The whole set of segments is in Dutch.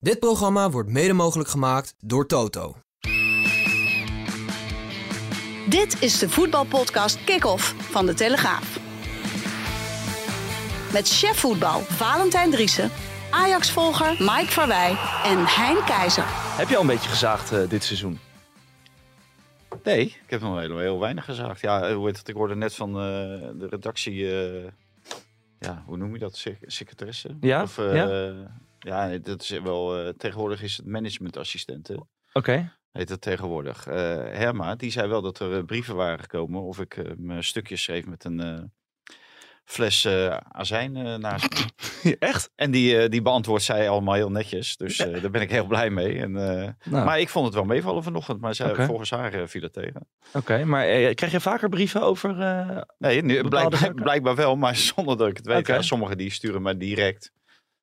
Dit programma wordt mede mogelijk gemaakt door Toto. Dit is de voetbalpodcast Kick-Off van De Telegraaf. Met chef voetbal Valentijn Driessen, Ajax-volger Mike Verwij en Hein Keizer. Heb je al een beetje gezaagd eh, dit seizoen? Nee, ik heb nog heel, heel weinig gezaagd. Ja, hoe heet het? Ik hoorde net van eh, de redactie. eh, ja, hoe noem je dat? Sec- Secretaresse? Ja, Of, eh, ja. Ja, dat is wel. eh, tegenwoordig is het managementassistenten. Oké. Heet dat tegenwoordig. Eh, Herma, die zei wel dat er eh, brieven waren gekomen. Of ik mijn stukjes schreef met een fles eh, azijn naast me. Echt? En die, die beantwoordt zij allemaal heel netjes. Dus daar ben ik heel blij mee. En, Nou, Maar ik vond het wel meevallen vanochtend. Maar zij, volgens haar viel het tegen. Oké, maar krijg je vaker brieven over... Nee, nu, blijkbaar, wel, maar zonder dat ik het weet. Ja, sommigen die sturen mij direct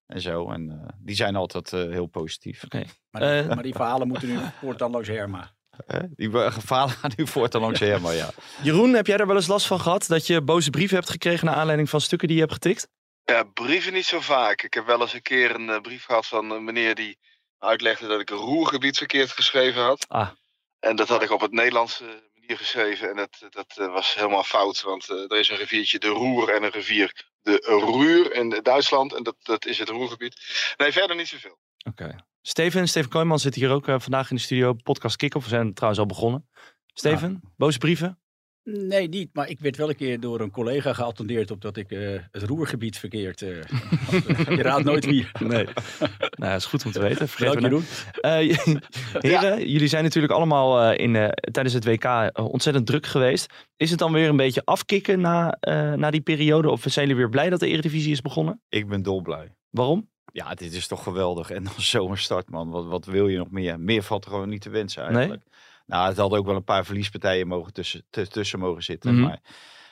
en zo. En eh, die zijn altijd eh, heel positief. Oké. Maar die, Eh. maar die verhalen moeten nu voortaan langs Herma. Hè? Die falen gaan nu voortaan langs helemaal, ja. Jeroen, heb jij daar wel eens last van gehad? Dat je boze brieven hebt gekregen naar aanleiding van stukken die je hebt getikt? Ja, brieven niet zo vaak. Ik heb wel eens een keer een brief gehad van een meneer die uitlegde dat ik een roergebied verkeerd geschreven had. Ah. En dat had ik op het Nederlandse manier geschreven. En dat, dat was helemaal fout. Want er is een riviertje de Roer en een rivier de Ruur in Duitsland. En dat, dat is het Roergebied. Nee, verder niet zoveel. Oké. Steven, Steven Kooijman zit hier ook eh, vandaag in de studio. Podcast Kick-Off. We zijn trouwens al begonnen. Steven, boze brieven? Nee, niet. Maar ik werd wel een keer door een collega geattendeerd op dat ik eh, het roergebied verkeerd. eh, had. je raadt nooit wie. Nee. nou, dat is goed om te weten. Vergeet Bedankt, we nou. Jeroen. Eh, heren, jullie zijn natuurlijk allemaal eh, in, eh, tijdens het WK ontzettend druk geweest. Is het dan weer een beetje afkicken na, eh, na die periode? Of zijn jullie weer blij dat de Eredivisie is begonnen? Ik ben dolblij. Waarom? Ja, dit is toch geweldig. En dan zo'n start, man. Wat, wat wil je nog meer? Meer valt er gewoon niet te wensen eigenlijk. Nou, het had ook wel een paar verliespartijen mogen tussen, tussen mogen zitten. Mhm. Maar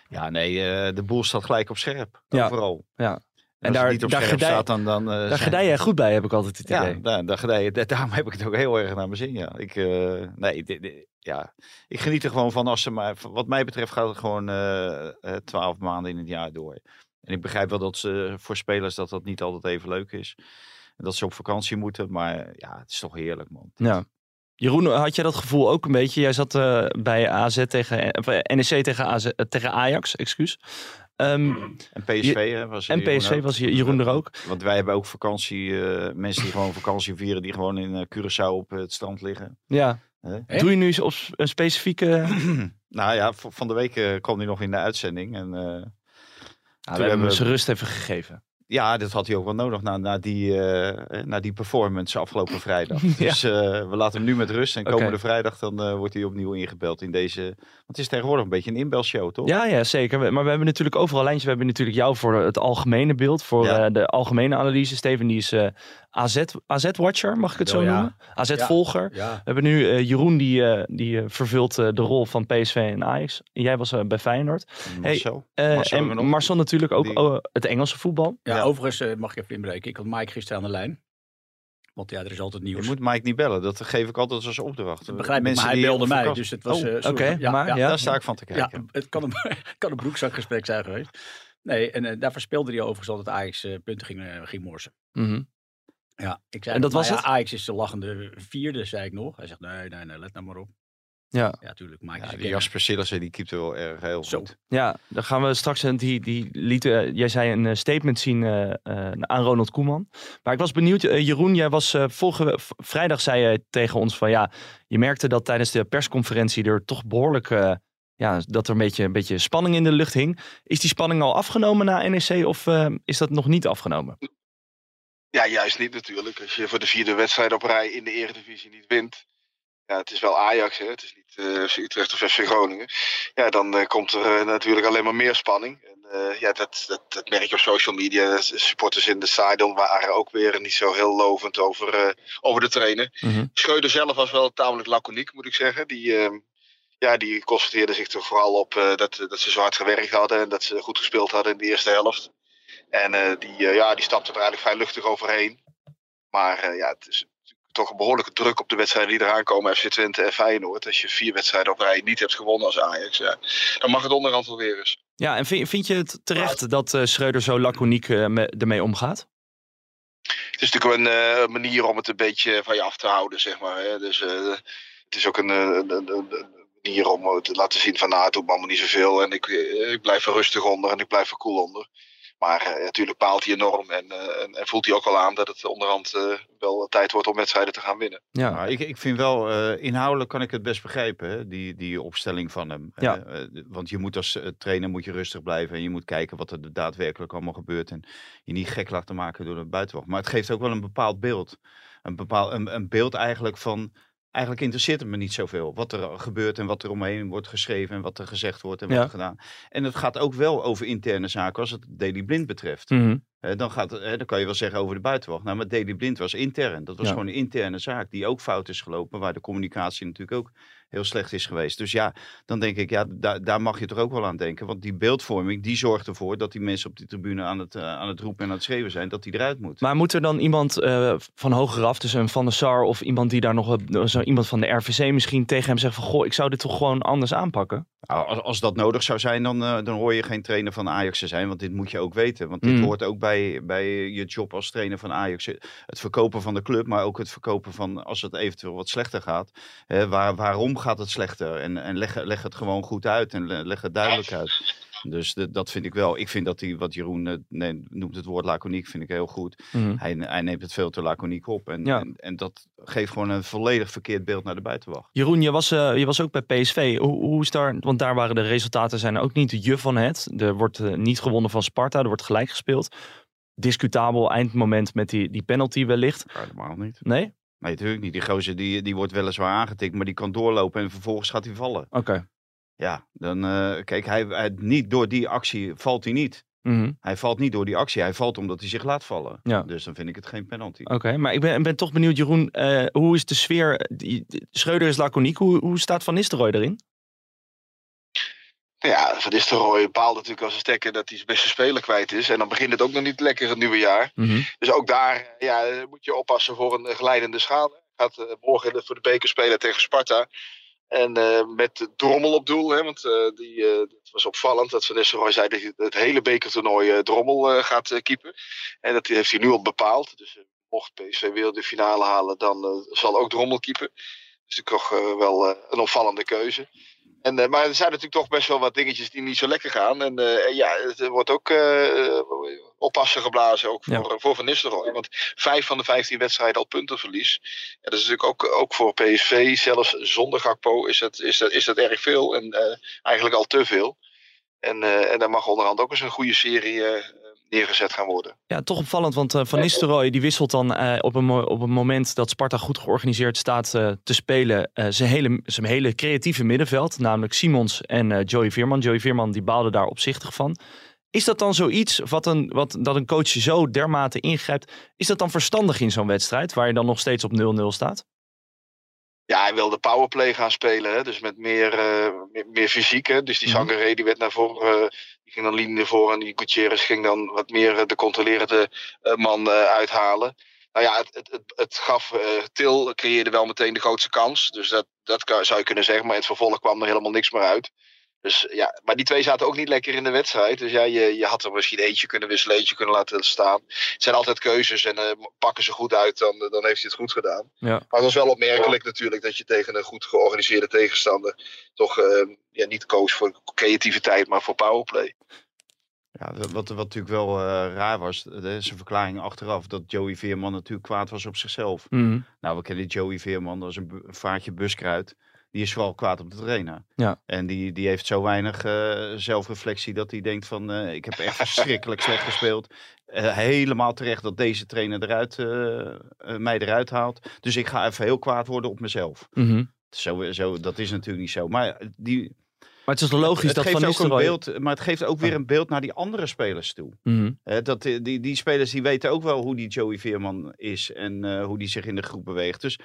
ja, nee, eh, de boel staat gelijk op scherp. Ja. Overal. Ja. En, En daar- niet op daar scherp gedij- staat, dan... dan eh, Daar zijn- gedij jij goed bij, heb ik altijd het Ja, idee. daar, daar gedij daarom heb ik het ook heel erg naar mijn zin. Ja. Ik, eh, nee, dit- dit- ja. ik geniet er gewoon van als ze maar, wat mij betreft gaat het gewoon twaalf maanden in het jaar door. En ik begrijp wel dat ze voor spelers dat dat niet altijd even leuk is. En dat ze op vakantie moeten, maar ja, het is toch heerlijk man. Ja. Jeroen, had jij dat gevoel ook een beetje? Jij zat eh, bij AZ tegen, of, eh, NEC tegen, AZ, eh, tegen Ajax, excuus. Ehm, En PSV hè, was en Jeroen PSV ook. was Jeroen er ook. Want wij hebben ook vakantie, eh, mensen die gewoon vakantie vieren, die gewoon in Curaçao op het strand liggen. Ja. Doe je nu eens op een specifieke... nou ja, van de week kwam hij nog in de uitzending. En, eh, Nou, toen we hebben zijn rust even gegeven. Ja, dat had hij ook wel nodig na, na, die, eh, na die performance afgelopen vrijdag. Ja. Dus eh, we laten hem nu met rust. En komende vrijdag dan eh, wordt hij opnieuw ingebeld in deze... Want het is tegenwoordig een beetje een inbelshow, toch? Ja, ja, zeker. Maar we hebben natuurlijk overal lijntjes. We hebben natuurlijk jou voor het algemene beeld. Voor Ja. eh, de algemene analyse. Steven die is AZ, AZ-watcher, mag ik het zo ja. noemen? AZ-volger. Ja. We hebben nu eh, Jeroen die, eh, die eh, vervult eh, de rol van PSV en Ajax. Jij was bij Feyenoord. Marcel. Eh, Marcel en nog. Marcel natuurlijk ook Die- oh, het Engelse voetbal. Ja, Ja. overigens mag ik even inbreken. Ik had Mike gisteren aan de lijn. Want ja, er is altijd Je nieuws. moet Mike niet bellen. Dat geef ik altijd als opdracht. Dat begrijp ik, Mensen maar hij die belde mij. Dus het was... Oh, eh, oké, maar ja. Daar sta ik van te Ja, kijken. het kan een, kan een broekzakgesprek zijn geweest. Nee, en daar verspeelde hij overigens al dat Ajax punten ging, ging morsen. Mhm. Ja, ik zei, En dat nou was ja, het? Ajax is de lachende vierde, zei ik nog. Hij zegt, nee, nee, nee, let nou maar op. Ja. Ja, tuurlijk. Mike Ja, die. Jasper Sillissen, die keept er wel erg heel Zo. goed. Ja, dan gaan we straks. eh, Die, die liet, eh, jij zei een eh, statement zien eh, eh, aan Ronald Koeman. Maar ik was benieuwd, Jeroen, jij was eh, vorige vrijdag zei je tegen ons van ja, je merkte dat tijdens de persconferentie er toch behoorlijk. eh, ja, dat er een beetje, een beetje spanning in de lucht hing. Is die spanning al afgenomen na NEC of eh, is dat nog niet afgenomen? Ja, juist niet natuurlijk. Als je voor de vierde wedstrijd op rij in de Eredivisie niet wint. Ja, het is wel Ajax, hè? het is niet eh, FC Utrecht of FC Groningen. Ja, dan eh, komt er eh, natuurlijk alleen maar meer spanning. En, ja, dat, dat, dat merk je op social media. Supporters in de stadion waren ook weer niet zo heel lovend over, over de trainer. Schreuder zelf was wel tamelijk laconiek, moet ik zeggen. Die, eh, ja, die concentreerde zich toch vooral op dat, dat ze zo hard gewerkt hadden en dat ze goed gespeeld hadden in de eerste helft. En eh, die, eh, ja, die stapte er eigenlijk vrij luchtig overheen. Maar eh, ja, het is toch een behoorlijke druk op de wedstrijden die eraan komen. FC Twente en Feyenoord. Als je vier wedstrijden op rij niet hebt gewonnen als Ajax. Ja, dan mag het onderhand wel weer eens. Ja, en vind, vind je het terecht dat Schreuder zo laconiek me- ermee omgaat? Het is natuurlijk een manier om het een beetje van je af te houden, zeg maar. Hè? Dus het is ook een, een, een, een manier om te laten zien van nou, het doet me allemaal niet zoveel. En ik, ik blijf er rustig onder en ik blijf er cool onder. Maar eh, natuurlijk paalt hij enorm en, eh, en, en voelt hij ook wel aan dat het onderhand eh, wel tijd wordt om wedstrijden te gaan winnen. Ja. Maar ik, ik vind wel, eh, inhoudelijk kan ik het best begrijpen, hè? Die, die opstelling van hem. Ja. Want je moet als trainer moet je rustig blijven en je moet kijken wat er daadwerkelijk allemaal gebeurt. En je niet gek laten maken door de buitenwacht. Maar het geeft ook wel een bepaald beeld. Een, bepaald, een, een beeld eigenlijk van, eigenlijk interesseert het me niet zoveel. Wat er gebeurt en wat er omheen wordt geschreven en wat er gezegd wordt en wat Ja. er gedaan. En het gaat ook wel over interne zaken als het Daily Blind betreft. Mhm. Eh, dan, gaat, eh, dan kan je wel zeggen over de buitenwacht. Nou, maar Daily Blind was intern. Dat was Ja. gewoon een interne zaak die ook fout is gelopen. Waar de communicatie natuurlijk ook heel slecht is geweest. Dus ja, dan denk ik, ja, daar, daar mag je toch ook wel aan denken. Want die beeldvorming, die zorgt ervoor dat die mensen op die tribune aan het, eh, aan het roepen en aan het schreeuwen zijn. Dat die eruit moet. Maar moet er dan iemand eh, van hogeraf, dus een Van der Sar of iemand die daar nog, wat- zo iemand van de RVC misschien tegen hem zegt van, goh, ik zou dit toch gewoon anders aanpakken? Nou, als, als dat nodig zou zijn, dan, eh, dan hoor je geen trainer van Ajax te zijn. Want dit moet je ook weten. Want dit Mm. hoort ook bij, bij je job als trainer van Ajax. Het verkopen van de club, maar ook het verkopen van als het eventueel wat slechter gaat. Hè, waar, waarom gaat het slechter? En, en leg, leg het gewoon goed uit en le- leg het duidelijk uit. Dus de- dat vind ik wel. Ik vind dat hij, wat Jeroen eh, nee, noemt het woord laconiek, vind ik heel goed. Mhm. Hij, hij neemt het veel te laconiek op. En, Ja. en, en dat geeft gewoon een volledig verkeerd beeld naar de buitenwacht. Jeroen, je was, eh, je was ook bij PSV. Hoe, hoe is daar, want daar waren de resultaten zijn ook niet je van het. Er wordt eh, niet gewonnen van Sparta, er wordt gelijk gespeeld. Discutabel eindmoment met die, die penalty wellicht. Helemaal niet. Nee? Nee, natuurlijk niet. Die gozer die, die wordt weliswaar aangetikt, maar die kan doorlopen en vervolgens gaat hij vallen. Oké. Ja, dan eh, kijk, hij, hij, niet door die actie valt hij niet. Mhm. Hij valt niet door die actie, hij valt omdat hij zich laat vallen. Ja. Dus dan vind ik het geen penalty. Oké, maar ik ben, ben toch benieuwd, Jeroen. eh, hoe is de sfeer? Die, die- Schreuder is laconiek. Hoe, hoe staat Van Nistelrooy erin? Ja, Van Nistelrooy bepaalt natuurlijk als een stekker dat hij zijn beste speler kwijt is. En dan begint het ook nog niet lekker het nieuwe jaar. Mhm. Dus ook daar eh, ja, moet je oppassen voor een eh, glijdende. Hij gaat eh, morgen de- voor de beker spelen tegen Sparta. En eh, met Drommel op doel. Hè, want die, het was opvallend dat Van Nistelrooy zei dat hij het hele bekertoernooi Drommel gaat keepen. En dat heeft hij nu al bepaald. Dus mocht PSV weer de finale halen, dan zal ook Drommel keepen. Dus ik toch eh, wel een opvallende keuze. En, eh, maar er zijn natuurlijk toch best wel wat dingetjes die niet zo lekker gaan. En eh, en ja, het wordt ook eh, oppassen geblazen ook voor, Ja. voor Van Nistelrooy. Want vijf van de vijftien wedstrijden al puntenverlies. Ja, dat is natuurlijk ook, ook voor PSV, zelfs zonder Gakpo, is dat, is dat, is dat erg veel. En eh, eigenlijk al te veel. En, eh, en daar mag onderhand ook eens een goede serie eh, neergezet gaan worden. Ja, toch opvallend, want eh, Van Nistelrooy die wisselt dan eh, op, een, op een moment dat Sparta goed georganiseerd staat eh, te spelen zijn, hele, zijn hele creatieve middenveld, namelijk Simons en Joey Veerman. Joey Veerman die baalde daar opzichtig van. Is dat dan zoiets wat een, wat, dat een coach zo dermate ingrijpt? Is dat dan verstandig in zo'n wedstrijd waar je dan nog steeds op 0-0 staat? Ja, hij wilde powerplay gaan spelen. Hè? Dus met meer, eh, meer, meer fysiek. Hè? Dus die Mhm. Sangaré die werd naar voren. eh, die ging dan Lien naar voren. En die Gutierrez ging dan wat meer eh, de controlerende man uithalen. Nou ja, het, het, het, het gaf. Til creëerde wel meteen de grootste kans. Dus dat, dat zou je kunnen zeggen. Maar in het vervolg kwam er helemaal niks meer uit. Dus ja, maar die twee zaten ook niet lekker in de wedstrijd. Dus ja, je, je had er misschien eentje kunnen wisselen, eentje kunnen laten staan. Het zijn altijd keuzes en eh, pakken ze goed uit, dan, dan heeft hij het goed gedaan. Ja. Maar het was wel opmerkelijk natuurlijk dat je tegen een goed georganiseerde tegenstander toch eh, ja, niet koos voor creativiteit, maar voor powerplay. Ja, wat, wat natuurlijk wel eh, raar was, is een verklaring achteraf, dat Joey Veerman natuurlijk kwaad was op zichzelf. Mhm. Nou, we kennen Joey Veerman, dat is een vaartje buskruid. Die is vooral kwaad op de trainer. Ja. En die, die heeft zo weinig eh, zelfreflectie dat hij denkt van... eh, ik heb echt verschrikkelijk slecht gespeeld. Eh, helemaal terecht dat deze trainer eruit, mij eruit haalt. Dus ik ga even heel kwaad worden op mezelf. Mhm. Zo, zo, dat is natuurlijk niet zo. Maar, die, Maar het is logisch het dat geeft Van ook een Nistelrooy... beeld, maar het geeft ook weer een beeld naar die andere spelers toe. Hè, dat, die, die, spelers die weten ook wel hoe die Joey Veerman is en hoe die zich in de groep beweegt. Dus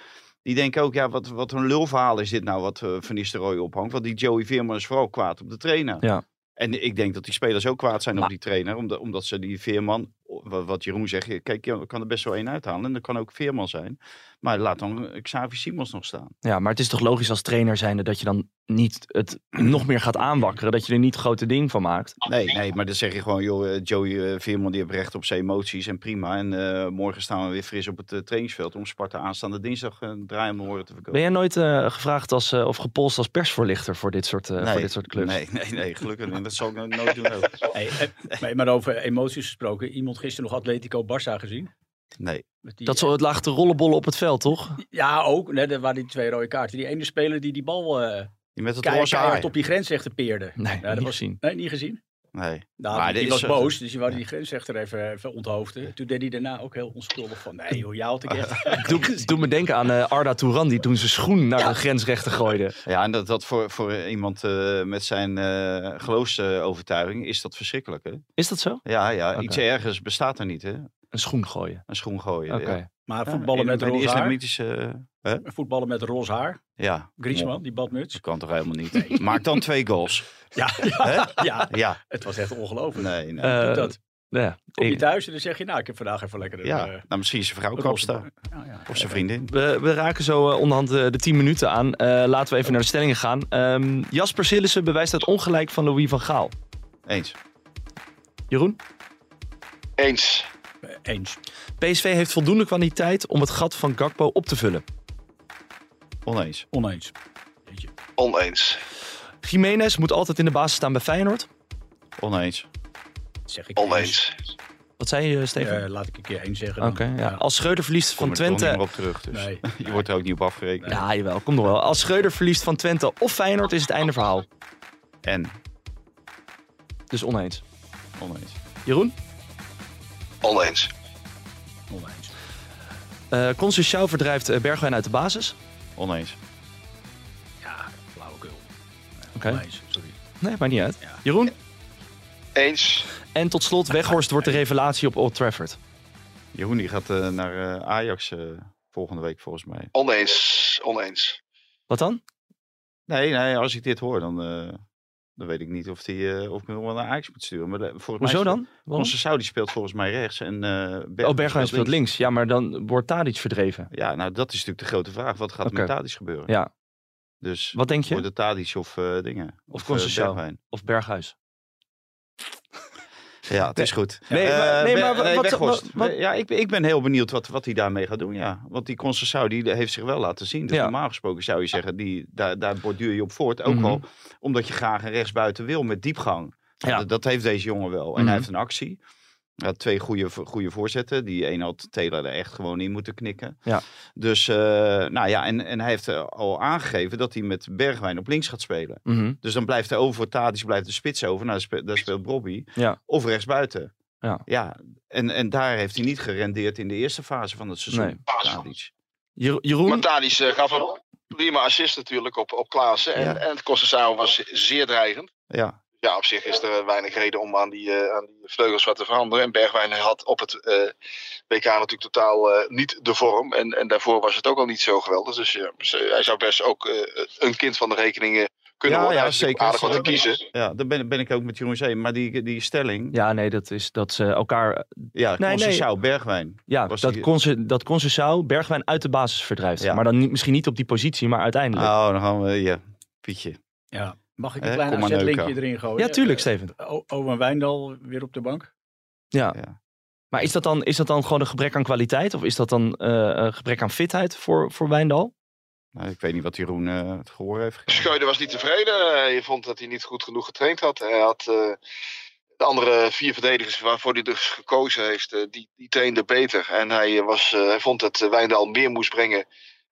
die denken ook, ja, wat, wat een lulverhaal is dit nou wat uh, Van Nistelrooy ophangt. Want die Joey Veerman is vooral kwaad op de trainer. Ja. En ik denk dat die spelers ook kwaad zijn op die trainer, omdat, omdat ze die Veerman wat, wat Jeroen zegt, je- kijk, je kan er best wel één uithalen. En dat kan ook Veerman zijn. Maar laat dan Xavi Simons nog staan. Ja, maar het is toch logisch als trainer zijnde dat je dan niet het nog meer gaat aanwakkeren. Dat je er niet grote ding van maakt. Nee, nee, maar dan zeg je gewoon, joh, eh, Joey eh, Veerman die heeft recht op zijn emoties en prima. En eh, morgen staan we weer fris op het eh, trainingsveld om Sparta aanstaande dinsdag een draai om de oren te verkopen. Ben jij nooit eh, gevraagd als, eh, of gepolst als persvoorlichter voor dit soort, eh, voor dit soort clubs? Nee, nee, nee, gelukkig. Dat zal ik no- nooit doen ook. Hey, eh, maar- maar over emoties gesproken. Iemand gisteren nog Atletico Barça gezien? Nee. Die, Dat zo het lag te rollenbollen op het veld, toch? Ja, ook. Er waren die twee rode kaarten. Die ene speler die die bal eh Die met het keihard roze haar. keihard op die grensrechter peerde. Nee, dat niet was, gezien. Nee, niet gezien. Nee. Nou, Maar die was is, boos, dus die wou die grensrechter even, even onthoofden. Toen deed hij daarna ook heel onschuldig van, nee joh, jou had ik echt Doe, doe me denken aan eh, Arda Touran, die toen zijn schoen naar de grensrechter gooide. Ja, en dat, dat voor, voor iemand eh, met zijn eh geloofsovertuiging is dat verschrikkelijk, hè? Is dat zo? Ja, ja iets ergers bestaat er niet, hè? Een schoen gooien. Een schoen gooien. Oké. Ja. Maar Ja, voetballen in- met roze haar. islamitische... hè? Voetballen met roze haar. Ja. Griezmann, die badmuts. Dat kan toch helemaal niet? Maak dan twee goals. Ja, ja, ja, Ja. het was echt ongelooflijk. Nee, nee. Eh, Doe dat. Ja, Kom je ik- thuis en dan zeg je, nou, ik heb vandaag even lekker... ja. eh, Nou, misschien is zijn vrouw bar. Ja, ja. Of zijn vriendin. we, we raken zo eh, onderhand de, de 10 minuten aan. Eh, laten we even naar de stellingen gaan. Ehm, Jasper Sillissen bewijst het ongelijk van Louis van Gaal. Eens. Jeroen? Eens. Eens. PSV heeft voldoende kwaliteit om het gat van Gakpo op te vullen. Oneens. Oneens. Jeetje. Oneens. Jiménez moet altijd in de basis staan bij Feyenoord. Oneens. Zeg ik Oneens. Wat zei je, Steven? Eh, laat ik een keer één zeggen. Oké, ja. Als Schreuder verliest Kom van er toch niet meer Twente... op terug. Dus. Nee. Je wordt er ook niet op afgerekend. Ja, jawel, kom nog wel. Als Schreuder verliest van Twente of Feyenoord is het einde verhaal. En. Dus oneens. Oneens. Jeroen? Oneens. Oneens. Uh, verdrijft eh, Bergwijn uit de basis. Oneens. Ja, flauwekul. Oké. Oneens, sorry. Nee, maakt niet uit. Ja. Jeroen? Eens. En tot slot, Weghorst wordt de revelatie op Old Trafford. Jeroen die gaat eh, naar eh, Ajax eh, volgende week volgens mij. Oneens. Oneens. Wat dan? Nee, nee, als ik dit hoor, dan, eh, dan weet ik niet of, die, eh, of ik hem wel naar Ajax moet sturen. Maar de- volgens Hoezo mij dan? Waarom? Onze die speelt volgens mij rechts. En, Bergwijn Oh, Bergwijn speelt links. Ja, maar dan wordt Tadic verdreven. Ja, nou dat is natuurlijk de grote vraag. Wat gaat er met Tadic gebeuren? Ja. Dus Wat denk je? wordt het Tadic of eh, dingen? Of. Bergwijn? Of Berghuis? Ja, het is goed. Nee, Eh, maar- nee, maar wat- wat- Weghorst. wat- wat- Ja, ik, ben- ik ben heel benieuwd wat, wat hij daarmee gaat doen. Ja. Want die Conceição die heeft zich wel laten zien. Dus Ja. normaal gesproken zou je zeggen, die, daar, daar borduur je op voort. Ook Mhm. wel omdat je graag een rechtsbuiten wil met diepgang. Ja. Dat, dat heeft deze jongen wel. En Mhm. hij heeft een actie. Had twee goede, goede voorzetten. Die een had Taylor er echt gewoon in moeten knikken. Ja. Dus, eh, nou ja, en, en hij heeft eh, al aangegeven dat hij met Bergwijn op links gaat spelen. Mhm. Dus dan blijft er over voor Tadic blijft de spits over. Nou, daar spe- daar speelt Bobby. Ja. Of rechtsbuiten. Ja. ja. En, en daar heeft hij niet gerendeerd in de eerste fase van het seizoen. Nee. Tadic. Jer- Jeroen? Maar Tadic eh, gaf een prima assist natuurlijk op, op Klaassen. En, Ja. en het Conceição was zeer dreigend. Ja. Ja, op zich is er weinig reden om aan die, eh, aan die vleugels wat te veranderen. En Bergwijn had op het eh, WK natuurlijk totaal eh, niet de vorm. En, en daarvoor was het ook al niet zo geweldig. Dus ja, ze- hij zou best ook een kind van de rekeningen kunnen Ja, worden. ja, zeker. aardig wat te kiezen. Ja, daar ben, ben ik ook met Jeroen Zee. Maar die, die stelling, Ja, nee, dat is dat ze elkaar... ja, Nee, nee. Conceição, Bergwijn. Ja, Was dat, die- Conce, dat Bergwijn uit de basis verdrijft. Ja. Maar dan niet, misschien niet op die positie, maar uiteindelijk. Oh, dan gaan we, ja, Pietje. Ja. Mag ik Eh, een klein AZ-linkje neuken. erin gooien? ja, tuurlijk, Eh, Steven. O- Owen Wijndal weer op de bank. Ja. Ja. Maar is dat, dan, is dat dan gewoon een gebrek aan kwaliteit? Of is dat dan eh, een gebrek aan fitheid voor, voor Wijndal? Nou, ik weet niet wat Jeroen eh, het gehoor heeft gegeven. Schreuder was niet tevreden. Hij vond dat hij niet goed genoeg getraind had. Hij had eh, de andere vier verdedigers waarvoor hij dus gekozen heeft, eh, die, die trainden beter. En hij, eh, was, eh, hij vond dat Wijndal meer moest brengen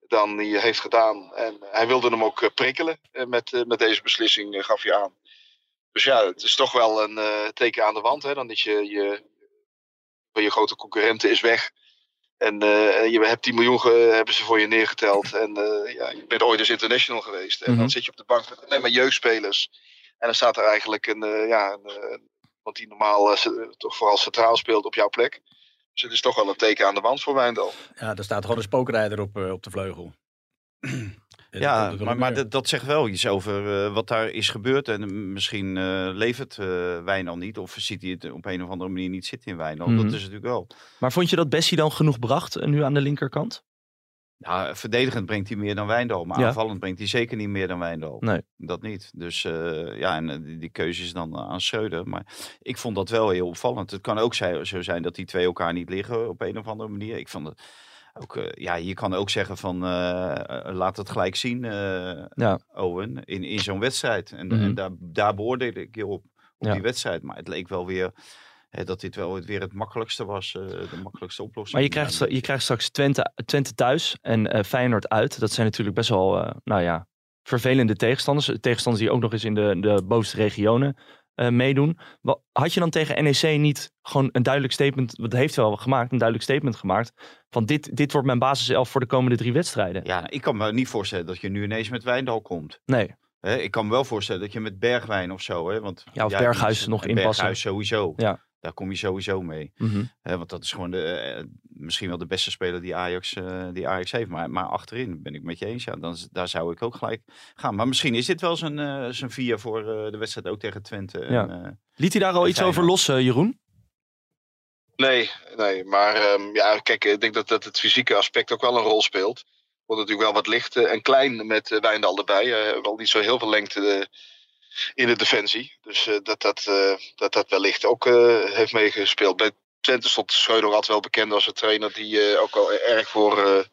dan hij heeft gedaan. En hij wilde hem ook eh, prikkelen eh, met, eh, met deze beslissing, gaf hij aan. Dus ja, het is toch wel een teken aan de wand. Hè? Dan is je, je, je grote concurrenten is weg. En je hebt 10 miljoen ge- hebben ze voor je neergeteld. En ja, je bent ooit eens international geweest. En Mhm. dan zit je op de bank met alleen maar jeugdspelers. En dan staat er eigenlijk een, ja, een, iemand die normaal toch vooral centraal speelt op jouw plek. Dus het is toch wel een teken aan de wand voor Wijndal. Ja, daar staat gewoon een spookrijder op, eh, op de vleugel. Ja, maar, maar dat, dat zegt wel iets over eh, wat daar is gebeurd. En mm, misschien eh levert uh, Wijndal niet. Of ziet hij het op een of andere manier niet zitten in Wijndal. Mhm. Dat is natuurlijk wel. Maar vond je dat Bessie dan genoeg bracht nu aan de linkerkant? Ja, verdedigend brengt hij meer dan Wijndal. Maar Ja. aanvallend brengt hij zeker niet meer dan Wijndal. Nee. Dat niet. Dus eh, ja, en eh, die, die keuze is dan eh, aan Schreuder. Maar ik vond dat wel heel opvallend. Het kan ook zo zijn dat die twee elkaar niet liggen op een of andere manier. Ik vond het ook, ja, je kan ook zeggen van laat het gelijk zien, Ja. Owen, in, in zo'n wedstrijd. En, Mhm. en daar, daar beoordeelde ik je op, op Ja. die wedstrijd. Maar het leek wel weer dat dit wel weer het makkelijkste was, eh, de makkelijkste oplossing. Maar je krijgt, je krijgt straks Twente, Twente thuis en eh, Feyenoord uit. Dat zijn natuurlijk best wel, eh, nou ja, vervelende tegenstanders. Tegenstanders die ook nog eens in de, de bovenste regionen eh, meedoen. Had je dan tegen NEC niet gewoon een duidelijk statement, wat heeft wel gemaakt, een duidelijk statement gemaakt, van dit, dit wordt mijn basiself voor de komende drie wedstrijden? Ja, ik kan me niet voorstellen dat je nu ineens met Wijndal komt. Nee, ik kan me wel voorstellen dat je met Bergwijn of zo, hè, want Ja, of die Berghuis is- nog en inpassen. Berghuis sowieso. Ja. Daar kom je sowieso mee. Mhm. Hè, want dat is gewoon de, eh, misschien wel de beste speler die Ajax, eh, die Ajax heeft. Maar, maar achterin ben ik met je eens. Ja, dan, is- daar zou ik ook gelijk gaan. Maar misschien is dit wel zijn, eh zijn vier voor eh, de wedstrijd ook tegen Twente. En, Ja. eh, liet hij daar al iets over los, Jeroen? Nee, nee. Maar ehm, ja, kijk, ik denk dat, dat het fysieke aspect ook wel een rol speelt. Wordt natuurlijk wel wat licht en klein met uh, Wijndal erbij. Uh, wel niet zo heel veel lengte in de defensie. Dus eh, dat, dat, eh, dat dat wellicht ook eh, heeft meegespeeld. Bij Twente stond Schreuder altijd wel bekend als een trainer die ook wel erg voor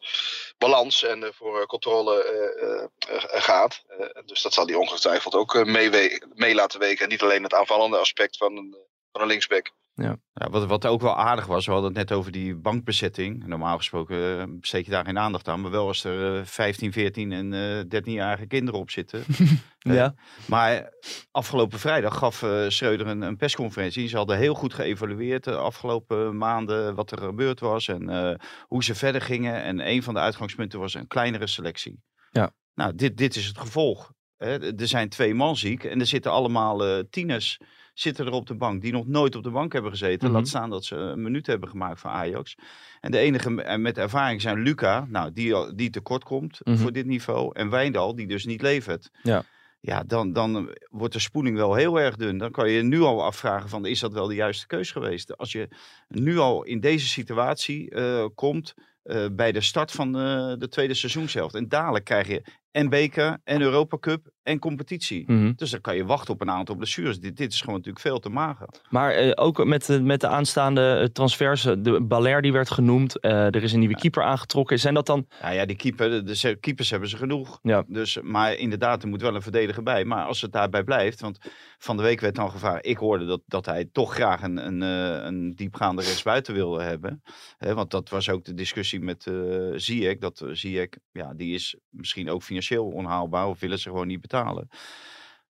balans en voor controle gaat. Dus dat zal hij ongetwijfeld ook mee, mee laten weken. En niet alleen het aanvallende aspect van van een linksback. Ja, wat, wat ook wel aardig was, we hadden het net over die bankbezetting. Normaal gesproken eh, besteed je daar geen aandacht aan. Maar wel als er eh, 15, 14 en eh 13-jarige kinderen op zitten. Eh, Ja. Maar afgelopen vrijdag gaf eh Schreuder een, een persconferentie. Ze hadden heel goed geëvalueerd de afgelopen maanden wat er gebeurd was. En eh, hoe ze verder gingen. En een van de uitgangspunten was een kleinere selectie. Ja. Nou, dit, dit is het gevolg. Hè. Er zijn twee man ziek en er zitten allemaal eh, tieners zitten er op de bank die nog nooit op de bank hebben gezeten. Mhm. Laat staan dat ze een minuut hebben gemaakt voor Ajax. En de enige met ervaring zijn Luca, nou, die, die tekort komt Mhm. voor dit niveau. En Wijndal, die dus niet levert. Ja. Ja, dan, dan wordt de spoeling wel heel erg dun. Dan kan je nu al afvragen van, is dat wel de juiste keus geweest? Als je nu al in deze situatie eh, komt eh, bij de start van eh, de tweede seizoenshelft. En dadelijk krijg je en beker en Europa Cup en competitie. Mhm. Dus dan kan je wachten op een aantal blessures. Dit, dit is gewoon natuurlijk veel te mager. Maar eh, ook met, de- met de aanstaande eh, transfers, eh, de Baler die werd genoemd, eh, er is een nieuwe keeper aangetrokken. Zijn dat dan, Ja, ja die keeper, de, keepers hebben ze genoeg. Ja. Dus, maar inderdaad, er moet wel een verdediger bij. Maar als het daarbij blijft, want van de week werd dan gevraagd. Ik hoorde dat, dat hij toch graag een, een, eh, een diepgaande rechtsbuiten wilde hebben. Want dat was ook de discussie met eh Ziyech. Dat eh, Ziyech, ja, die is misschien ook financieel onhaalbaar. Of willen ze gewoon niet betalen.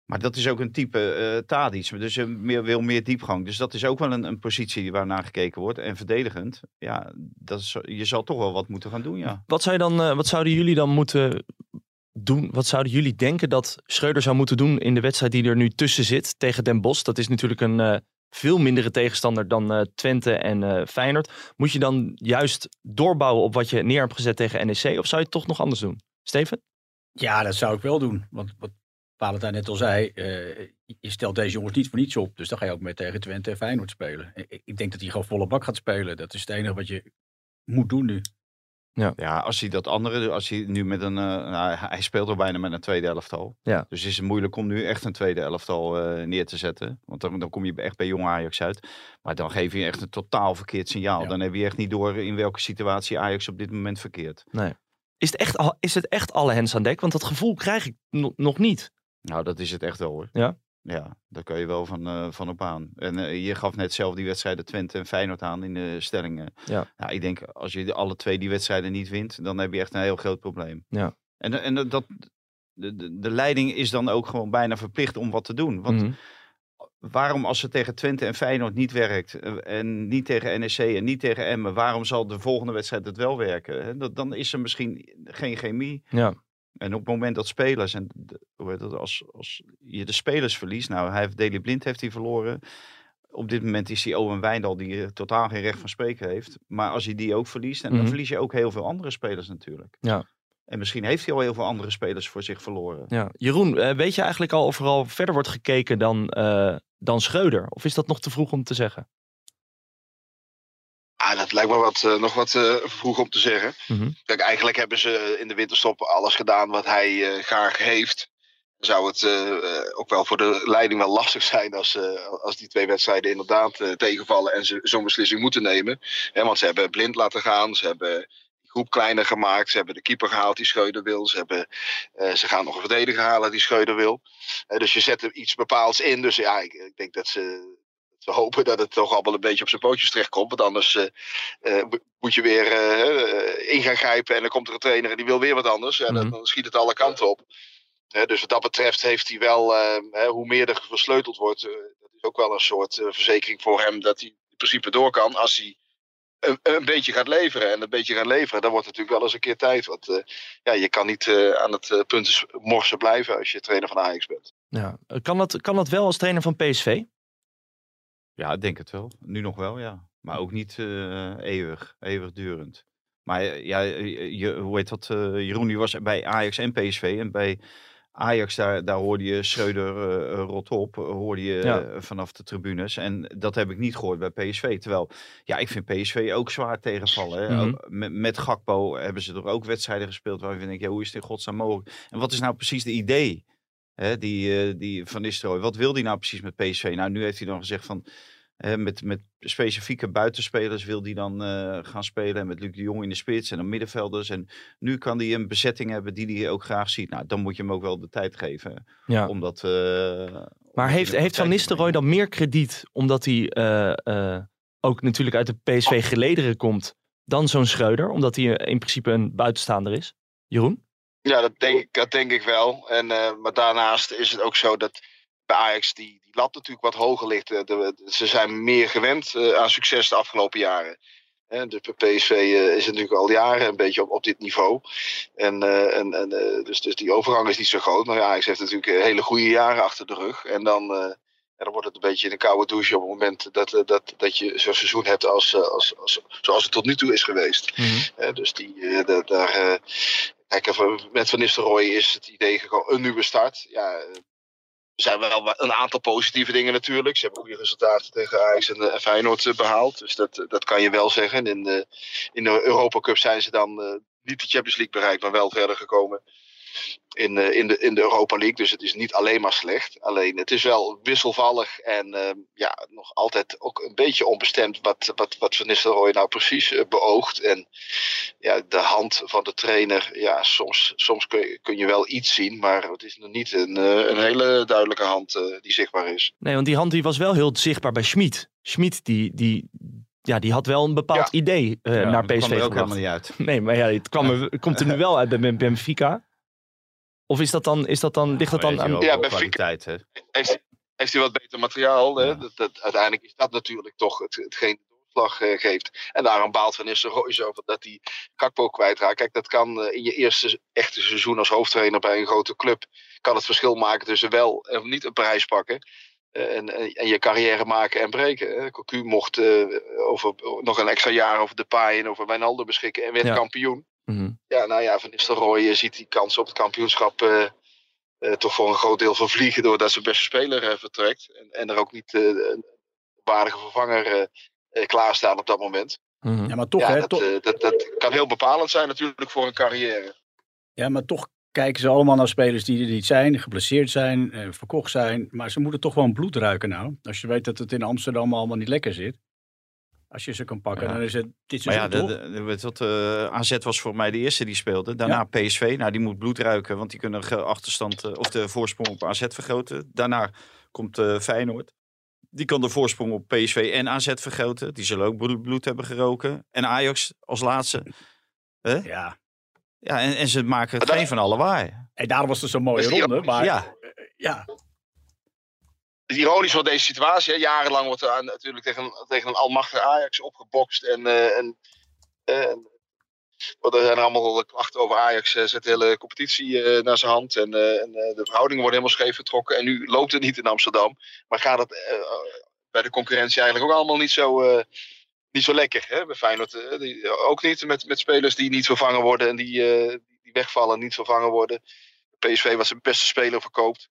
Maar dat is ook een type eh Tadic. Dus je meer, wil meer diepgang. Dus dat is ook wel een, een positie waarnaar gekeken wordt. En verdedigend, ja, dat is, je zal toch wel wat moeten gaan doen, ja. wat, zou dan, eh, wat zouden jullie dan moeten doen? Wat zouden jullie denken dat Schreuder zou moeten doen in de wedstrijd die er nu tussen zit tegen Den Bosch? Dat is natuurlijk een eh, veel mindere tegenstander dan Twente en eh, Feyenoord. Moet je dan juist doorbouwen op wat je neer hebt gezet tegen NEC? Of zou je het toch nog anders doen? Steven? Ja, dat zou ik wel doen. Want wat Valentijn net al zei, eh, je stelt deze jongens niet voor niets op. Dus dan ga je ook met tegen Twente en Feyenoord spelen. Ik, ik denk dat hij gewoon volle bak gaat spelen. Dat is het enige wat je moet doen nu. Ja, als hij dat andere, als hij nu met een, eh, nou, hij speelt al bijna met een tweede elftal. Ja. Dus is het moeilijk om nu echt een tweede elftal eh, neer te zetten. Want dan, dan kom je echt bij jong Ajax uit. Maar dan geef je echt een totaal verkeerd signaal. Ja. Dan heb je echt niet door in welke situatie Ajax op dit moment verkeert. Is het echt, al- is het echt alle hens aan dek? Want dat gevoel krijg ik no- nog niet. Nou, dat is het echt wel hoor. Ja? Ja, daar kan je wel van, eh, van op aan. En eh, je gaf net zelf die wedstrijden Twente en Feyenoord aan in de stellingen. Ja. Nou, ik denk als je alle twee die wedstrijden niet wint, dan heb je echt een heel groot probleem. Ja. En, en dat, de, de, de leiding is dan ook gewoon bijna verplicht om wat te doen. Want Mhm. Waarom als het tegen Twente en Feyenoord niet werkt eh, en niet tegen NEC en niet tegen Emmen, waarom zal de volgende wedstrijd het wel werken? hè? Dat, dan is er misschien geen chemie. Ja. En op het moment dat spelers, en hoe heet dat, als, als je de spelers verliest, nou, hij heeft Deli Blind heeft hij verloren. Op dit moment is hij Owen Wijndal, die eh, totaal geen recht van spreken heeft. Maar als je die ook verliest, en Mhm. dan verlies je ook heel veel andere spelers natuurlijk. En misschien heeft hij al heel veel andere spelers voor zich verloren. Ja. Jeroen, eh, weet je eigenlijk al of er al verder wordt gekeken dan, eh, dan Schreuder? Of is dat nog te vroeg om te zeggen? Ah, dat lijkt me wat, eh, nog wat eh, vroeg om te zeggen. Mhm. Kijk, eigenlijk hebben ze in de winterstop alles gedaan wat hij eh, graag heeft. Zou het ook wel voor de leiding wel lastig zijn als, eh, als die twee wedstrijden inderdaad eh, tegenvallen en ze zo'n beslissing moeten nemen. Hè, want ze hebben blind laten gaan, ze hebben groep kleiner gemaakt, ze hebben de keeper gehaald die Schreuder wil, ze, hebben, eh, ze gaan nog een verdediger halen die Schreuder wil. Eh, dus je zet er iets bepaalds in. Dus ja, ik, ik denk dat ze, ze hopen dat het toch allemaal een beetje op zijn pootjes terechtkomt. Want anders eh, mo- moet je weer eh, in gaan grijpen en dan komt er een trainer en die wil weer wat anders. Dan, Mhm. dan schiet het alle kanten op. Dus wat dat betreft heeft hij wel, eh, hè, hoe meer er versleuteld wordt, dat is ook wel een soort verzekering voor hem dat hij in principe door kan als hij een, een beetje gaat leveren. En een beetje gaat leveren, dan wordt het natuurlijk wel eens een keer tijd. Want eh, ja, je kan niet eh, aan het eh, punten morsen blijven als je trainer van Ajax bent. Ja. Kan, dat, kan dat wel als trainer van PSV? Ja, ik denk het wel. Nu nog wel, ja. Maar ook niet eh, eeuwig, eeuwigdurend. Maar ja, je, hoe heet dat? eh, Jeroen, die was bij Ajax en PSV. En bij Ajax, daar, daar hoorde je Schreuder eh, rot op. eh, Hoorde je Ja. vanaf de tribunes. En dat heb ik niet gehoord bij PSV. Terwijl, ja, ik vind PSV ook zwaar tegenvallen. Hè. Mhm. Met, met Gakpo hebben ze er ook wedstrijden gespeeld. Waar je denkt, ja, hoe is dit in godsnaam mogelijk? En wat is nou precies de idee? Hè, die, die Van Nistelrooy. Wat wil hij nou precies met PSV? Nou, nu heeft hij dan gezegd van... Hè, met, met specifieke buitenspelers wil hij dan eh, gaan spelen. En met Luc de Jong in de spits en dan middenvelders. En nu kan hij een bezetting hebben die hij ook graag ziet. Nou, dan moet je hem ook wel de tijd geven. Ja. Om dat, eh, Maar heeft, heeft Van Nistelrooy dan meer krediet omdat hij eh, eh, ook natuurlijk uit de PSV gelederen komt dan zo'n Schreuder? Omdat hij in principe een buitenstaander is? Jeroen? Ja, dat denk ik, dat denk ik wel. En, eh, maar daarnaast is het ook zo dat bij Ajax die, die lat natuurlijk wat hoger ligt. Eh, de- ze zijn meer gewend eh, aan succes de afgelopen jaren. Hè, dus bij PSV eh, is het natuurlijk al jaren een beetje op, op dit niveau. En, eh, en, en, eh, dus, dus die overgang is niet zo groot. Maar ja, Ajax heeft natuurlijk eh, hele goede jaren achter de rug. En dan, eh, ja, dan wordt het een beetje een koude douche op het moment dat, eh, dat, dat je zo'n seizoen hebt als, eh, als, als, zoals het tot nu toe is geweest. Eh, dus die, eh, da- daar, eh, kijk, met Van Nistelrooy is het idee gewoon een nieuwe start. Ja, eh, er zijn wel een aantal positieve dingen natuurlijk. Ze hebben goede resultaten tegen Ajax en, eh, en Feyenoord eh, behaald. Dus dat, dat kan je wel zeggen. In de, in de Europa Cup zijn ze dan eh, niet de Champions League bereikt, maar wel verder gekomen in, eh, in, de, in de Europa League. Dus het is niet alleen maar slecht. Alleen het is wel wisselvallig en eh, ja, nog altijd ook een beetje onbestemd wat, wat, wat Van Nistelrooy nou precies eh, beoogt. En ja, de hand van de trainer, ja, soms, soms kun, je, kun je wel iets zien, maar het is nog niet een, eh, een hele duidelijke hand eh, die zichtbaar is. Nee, want die hand die was wel heel zichtbaar bij Schmid. Schmid die, die, ja, die had wel een bepaald idee eh, Ja, naar PSV kwam er ook gebracht. helemaal niet uit. Nee, maar ja, het, kwam er, het komt er nu wel uit bij Ben- Benfica. Of is dat dan, is dat dan, ligt dat dan aan... Ja, bij kwaliteit, hè? Heeft, heeft hij wat beter materiaal? Hè? Ja. Dat, dat, uiteindelijk is dat natuurlijk toch het, hetgeen de doorslag eh, geeft. En daarom baalt Van Nistelrooy zo dat hij Kakpo kwijtraakt. Kijk, dat kan eh, in je eerste echte seizoen als hoofdtrainer bij een grote club... kan het verschil maken tussen wel en niet een prijs pakken... eh, En, en, en je carrière maken en breken. Cocu mocht eh, over, nog een extra jaar over de paai en over Wijnaldum beschikken en werd Ja. kampioen. Mhm. Ja, nou ja, Van Nistelrooy ziet die kans op het kampioenschap eh, eh, toch voor een groot deel vervliegen doordat zijn beste speler eh, vertrekt. En, en er ook niet eh, een waardige vervanger eh, eh, klaarstaan op dat moment. Mhm. Ja, maar toch, ja, hè, dat, toch, dat, dat kan heel bepalend zijn natuurlijk voor een carrière. ja, maar toch kijken ze allemaal naar spelers die er niet zijn, geblesseerd zijn, eh, verkocht zijn. Maar ze moeten toch gewoon bloed ruiken nou. Als je weet dat het in Amsterdam allemaal niet lekker zit. Als je ze kan pakken, Ja. dan is het dit Maar seizoen ja, de, toch? de, wat, eh, AZ was voor mij de eerste die speelde. Daarna PSV. Nou, die moet bloed ruiken, want die kunnen de achterstand eh, of de voorsprong op AZ vergroten. Daarna komt eh, Feyenoord. Die kan de voorsprong op PSV en AZ vergroten. Die zullen ook bloed, bloed hebben geroken. En Ajax als laatste. Ja, Ja, en, en ze maken het Maar dat- geen van alle waar. en daarom was het zo'n mooie ronde. Maar Ja. ja, Het is ironisch van deze situatie. Hè. Jarenlang wordt er aan- natuurlijk tegen, tegen een almachtige Ajax opgebokst. En, eh, en, er zijn allemaal klachten over Ajax. eh, zet de hele competitie eh, naar zijn hand. En, en de verhoudingen worden helemaal scheef getrokken. En nu loopt het niet in Amsterdam. Maar gaat het bij de concurrentie eigenlijk ook allemaal niet zo, niet zo lekker. Hè? Bij Feyenoord ook niet met, met spelers die niet vervangen worden. En die, die die wegvallen niet vervangen worden. PSV was zijn beste speler verkoopt.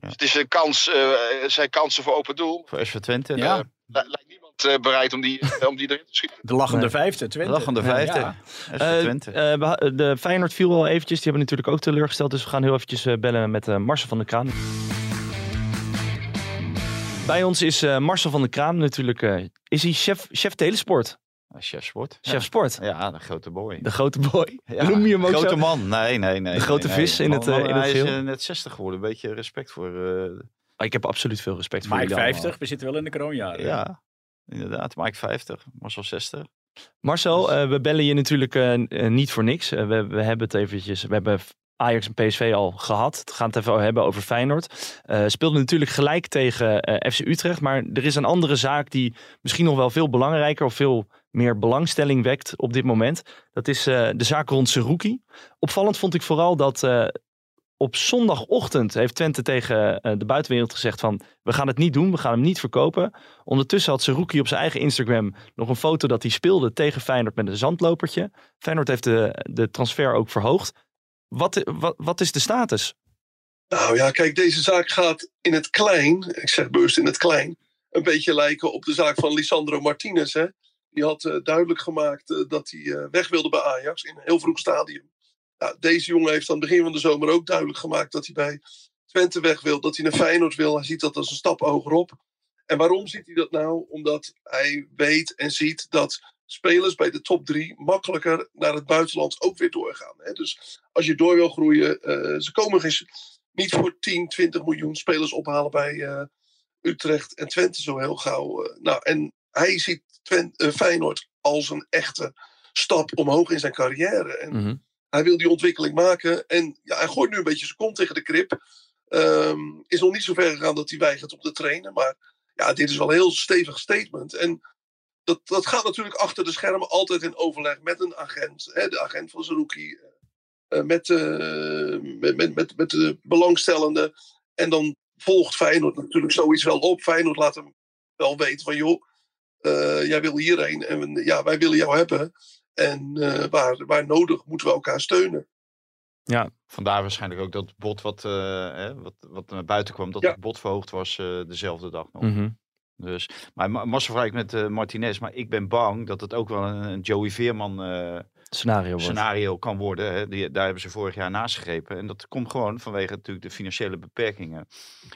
Dus het is een kans, eh, er zijn kansen voor open doel. Voor SV Twente. Ja. Eh, li- lijkt niemand eh, bereid om die, om die erin te schieten. De lachende Nee. vijfde, Twente. Lachende vijfde. Ja. SV Twente. eh, we- de Feyenoord viel al eventjes. Die hebben natuurlijk ook teleurgesteld. Dus we gaan heel eventjes eh, bellen met eh, Marcel van der Kraan. Bij ons is eh, Marcel van der Kraan natuurlijk. eh, is hij chef, chef telesport? Chef Sport. Chef sport. Ja, de grote boy. De grote boy. Ja, Noem je hem ook grote zo? man. Nee, nee, nee. De grote nee, nee. vis in het, Man, eh, man, in het Hij is eh, net 60 geworden. Een beetje respect voor... eh, Ik heb absoluut veel respect voor Mike jullie allemaal. 50, we zitten wel in de kroonjaren. ja, inderdaad. Mike 50. Marcel 60. Marcel, eh, we bellen je natuurlijk niet voor niks. Eh, we, we hebben het eventjes, we hebben Ajax en PSV al gehad. We gaan het even hebben over Feyenoord. Eh speelde natuurlijk gelijk tegen eh, FC Utrecht. Maar er is een andere zaak die misschien nog wel veel belangrijker of veel meer belangstelling wekt op dit moment. Dat is eh, de zaak rond Seruki. Opvallend vond ik vooral dat eh, op zondagochtend heeft Twente tegen eh, de buitenwereld gezegd van we gaan het niet doen, we gaan hem niet verkopen. Ondertussen had Seruki op zijn eigen Instagram nog een foto dat hij speelde tegen Feyenoord met een zandlopertje. Feyenoord heeft de, de transfer ook verhoogd. Wat, wat, wat is de status? Nou ja, kijk, deze zaak gaat in het klein, ik zeg bewust in het klein, een beetje lijken op de zaak van Lisandro Martinez. Hè? Die had eh, duidelijk gemaakt eh, dat hij eh, weg wilde bij Ajax in een heel vroeg stadium. Deze jongen heeft aan het begin van de zomer ook duidelijk gemaakt dat hij bij Twente weg wil, dat hij naar Feyenoord wil. Hij ziet dat als een stap hogerop. En waarom ziet hij dat nou? Omdat hij weet en ziet dat spelers bij de top drie makkelijker naar het buitenland ook weer doorgaan. Hè? Dus als je door wil groeien, ze komen geen, niet voor 10, 20 miljoen spelers ophalen bij Utrecht en Twente zo heel gauw. nou, en hij ziet Eh, Feyenoord als een echte stap omhoog in zijn carrière. En Mhm. hij wil die ontwikkeling maken. En ja, hij gooit nu een beetje zijn kont tegen de krip. Ehm, is nog niet zo ver gegaan dat hij weigert om te trainen. Maar ja, dit is wel een heel stevig statement. En dat, dat gaat natuurlijk achter de schermen altijd in overleg met een agent. Hè, de agent van Zerouki. eh, met, eh, met, met, met, met de belangstellende. En dan volgt Feyenoord natuurlijk zoiets wel op. Feyenoord laat hem wel weten van joh, eh, jij wil hierheen. En ja, wij willen jou hebben. En eh, waar, waar nodig moeten we elkaar steunen. Vandaar waarschijnlijk ook dat bot wat, eh, hè, wat, wat naar buiten kwam, dat Ja. het bot verhoogd was eh, dezelfde dag nog. Mhm. Dus, maar met eh, Martinez, maar ik ben bang dat het ook wel een, een Joey Veerman eh, Scenario wordt. scenario kan worden. Hè. Die, daar hebben ze vorig jaar naast gegrepen. En dat komt gewoon vanwege natuurlijk de financiële beperkingen.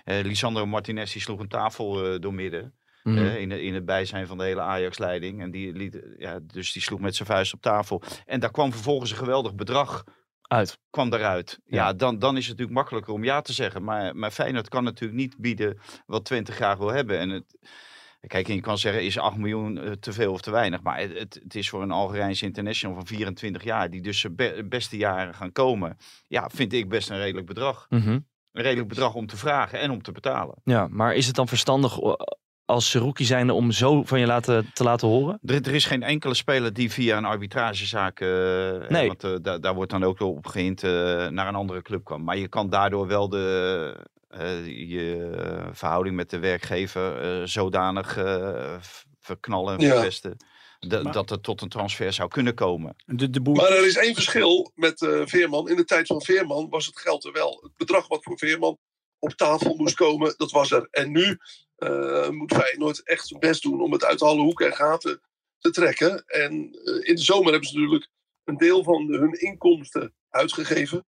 Eh Lisandro Martinez die sloeg een tafel eh, doormidden. Mhm. in, in het bijzijn van de hele Ajax-leiding. En die liet, ja, dus die sloeg met zijn vuist op tafel. En daar kwam vervolgens een geweldig bedrag Uit. kwam daaruit. Ja, Ja. dan, dan is het natuurlijk makkelijker om ja te zeggen. Maar, maar Feyenoord kan natuurlijk niet bieden wat Twente graag wil hebben. En het, kijk, en je kan zeggen, is 8 miljoen eh, te veel of te weinig? Maar het, het, is voor een Algerijnse international van 24 jaar, die dus zijn be- beste jaren gaan komen. Ja, vind ik best een redelijk bedrag. Mhm. Een redelijk bedrag om te vragen en om te betalen. Ja, maar is het dan verstandig eh, als Seruki zijnde om zo van je laten, te laten horen? Er, er is geen enkele speler die via een arbitragezaak, eh, Nee. want eh, da- daar wordt dan ook op eh, naar een andere club kan. Maar je kan daardoor wel de, eh, je eh, verhouding met de werkgever eh, zodanig eh, verknallen en Ja. verpesten. da- Maar- dat er tot een transfer zou kunnen komen. De, de boer... Maar er is één verschil met eh, Veerman. In de tijd van Veerman was het geld er wel. Het bedrag wat voor Veerman op tafel moest komen, dat was er. En nu eh, moet Feyenoord echt zijn best doen om het uit alle hoeken en gaten te trekken. En eh, in de zomer hebben ze natuurlijk een deel van hun inkomsten uitgegeven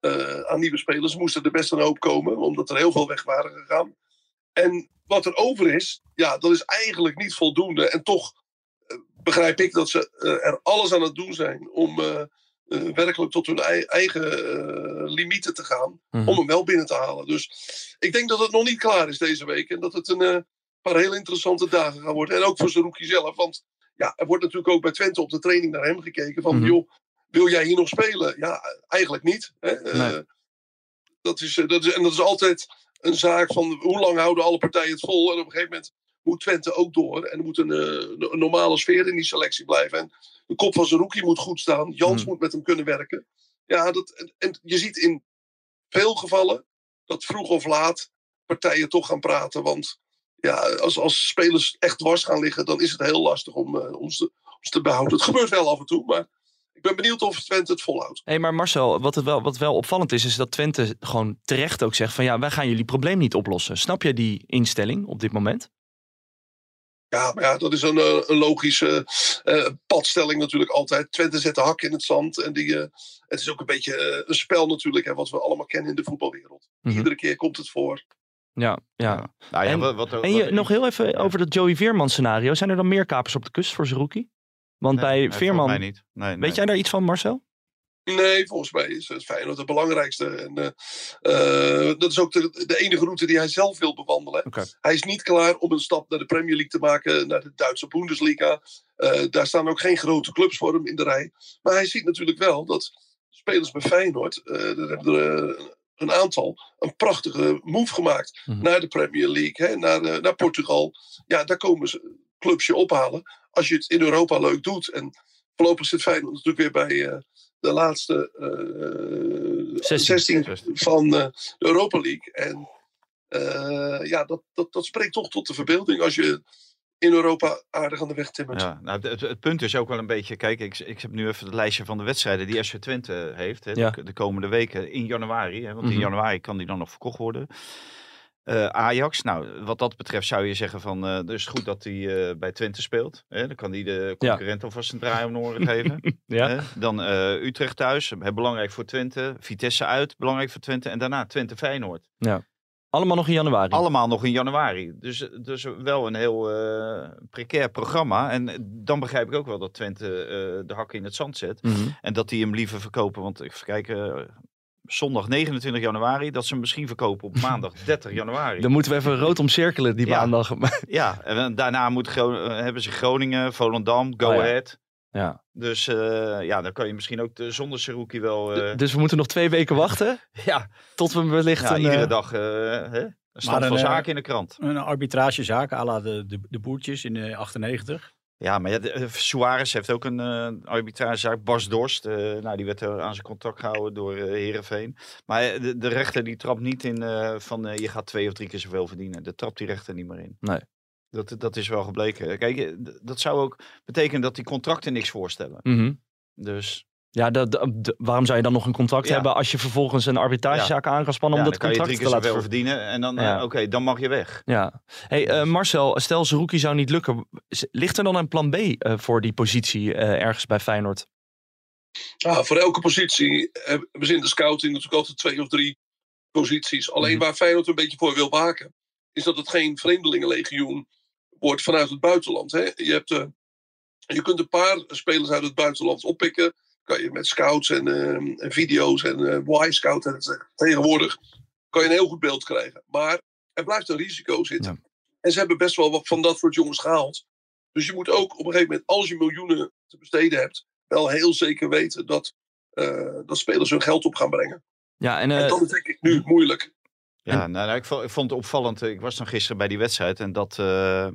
eh, aan nieuwe spelers. Moesten er best een hoop komen, omdat er heel veel weg waren gegaan. En wat er over is, ja, dat is eigenlijk niet voldoende. En toch begrijp ik dat ze er alles aan het doen zijn om eh, werkelijk tot hun ei- eigen eh, limieten te gaan. Mhm. Om hem wel binnen te halen. Dus ik denk dat het nog niet klaar is deze week. En dat het een eh, paar heel interessante dagen gaan worden. En ook voor Zerouki zelf. Want ja, er wordt natuurlijk ook bij Twente op de training naar hem gekeken. Van Mhm. joh, wil jij hier nog spelen? Ja, eigenlijk niet. Hè? Nee. dat is, dat is, en dat is altijd een zaak van hoe lang houden alle partijen het vol. En op een gegeven moment moet Twente ook door. En er moet een, eh, een normale sfeer in die selectie blijven. En de kop van Zerouki moet goed staan. Jans Mhm. moet met hem kunnen werken. Ja, dat, en, en je ziet in veel gevallen dat vroeg of laat partijen toch gaan praten. Want ja, als, als spelers echt dwars gaan liggen, dan is het heel lastig om, eh, om, ze, om ze te behouden. Het gebeurt wel af en toe, maar ik ben benieuwd of Twente het volhoudt. Hé, maar Marcel, wat, het wel, wat wel opvallend is, is dat Twente gewoon terecht ook zegt van ja, wij gaan jullie probleem niet oplossen. Snap je die instelling op dit moment? Ja, maar ja, dat is een, eh, een logische eh, padstelling natuurlijk altijd. Twente zet de hak in het zand. En die, eh, het is ook een beetje een spel natuurlijk, hè, wat we allemaal kennen in de voetbalwereld. Mhm. Iedere keer komt het voor. Ja, ja. Nou ja, En- wat, wat, En je, wat- nog heel even over dat Joey Veerman scenario. Zijn er dan meer kapers op de kust voor Zerouki? Want Nee, bij Veerman, mij niet. Nee, nee. weet jij daar iets van Marcel? Nee, volgens mij is het Feyenoord het belangrijkste. En, eh, eh, dat is ook de, de enige route die hij zelf wil bewandelen. Hij is niet klaar om een stap naar de Premier League te maken, naar de Duitse Bundesliga. Eh, daar staan ook geen grote clubs voor hem in de rij. Maar hij ziet natuurlijk wel dat spelers bij Feyenoord, er hebben er een aantal, een prachtige move gemaakt Mhm. naar de Premier League, hè, naar, naar Portugal. Ja, daar komen ze clubs je ophalen als je het in Europa leuk doet. En voorlopig zit Feyenoord natuurlijk weer bij de laatste eh 16. 16 van eh, de Europa League. En eh, ja, dat, dat, dat spreekt toch tot de verbeelding als je in Europa aardig aan de weg timmert. Ja, nou, het, het punt is ook wel een beetje, kijk, ik, ik heb nu even het lijstje van de wedstrijden die SC Twente heeft, hè, Ja. de, de komende weken in januari, hè, want Mhm. in januari kan die dan nog verkocht worden. Eh, Ajax, nou, wat dat betreft zou je zeggen van, eh dus goed dat hij eh, bij Twente speelt. Hè, dan kan hij de concurrent alvast een draai om de oren geven. Ja. Hè. Dan Utrecht thuis, belangrijk voor Twente. Vitesse uit, belangrijk voor Twente. En daarna Twente Feyenoord. Allemaal nog in januari. Allemaal nog in januari. Dus, dus wel een heel eh, precair programma. En dan begrijp ik ook wel dat Twente de hakken in het zand zet. Mhm. En dat die hem liever verkopen. Want ik kijk, eh, zondag 29 januari. Dat ze hem misschien verkopen op maandag 30 januari. Dan moeten we even rood omcirkelen die Ja. maandag. Ja, en daarna moet eh, hebben ze Groningen, Volendam, Go Oh ja. Ahead. ja. Dus eh, ja, dan kan je misschien ook de, zonder Seruki wel... eh, Dus we moeten nog twee weken wachten ja, tot we wellicht ja, een... iedere dag eh, hè, een stand van zaken in de krant. Een arbitragezaak, à la de, de, de boertjes in de 98. Ja, maar ja, de, eh, Suarez heeft ook een eh arbitragezaak. Bas Dorst, eh, nou, die werd er aan zijn contract gehouden door eh Herenveen. Maar de, de rechter die trapt niet in van je gaat twee of drie keer zoveel verdienen. Dat trapt die rechter niet meer in. Nee. Dat, dat is wel gebleken. Kijk, dat zou ook betekenen dat die contracten niks voorstellen. mhm. Dus Ja, dat- dat- d- waarom zou je dan nog een contract Ja. hebben als je vervolgens een arbitragezaak aan kan spannen ja, om dat kan je contract te laten ver- verdienen. En dan, eh, Ja. oké, dan mag je weg. Ja. Hey, eh, Marcel, stel Zerouki zou niet lukken. Ligt er dan een plan B eh, voor die positie eh, ergens bij Feyenoord? Ah, voor elke positie hebben ze in de scouting natuurlijk altijd twee of drie posities. Alleen Mhm. waar Feyenoord een beetje voor wil waken, is dat het geen vreemdelingenlegioen wordt vanuit het buitenland. Hè? Je, hebt, eh, je kunt een paar spelers uit het buitenland oppikken. Kan je met scouts en, eh, en video's en eh Y-scout en tegenwoordig kan je een heel goed beeld krijgen. Maar er blijft een risico zitten. En ze hebben best wel wat van dat soort jongens gehaald. Dus je moet ook op een gegeven moment, als je miljoenen te besteden hebt, wel heel zeker weten dat, eh, dat spelers hun geld op gaan brengen. Ja, en en eh, dat is denk ik nu moeilijk. Ja, nou, nou, ik, vond, ik vond het opvallend. eh, Ik was dan gisteren bij die wedstrijd en dat eh, eh,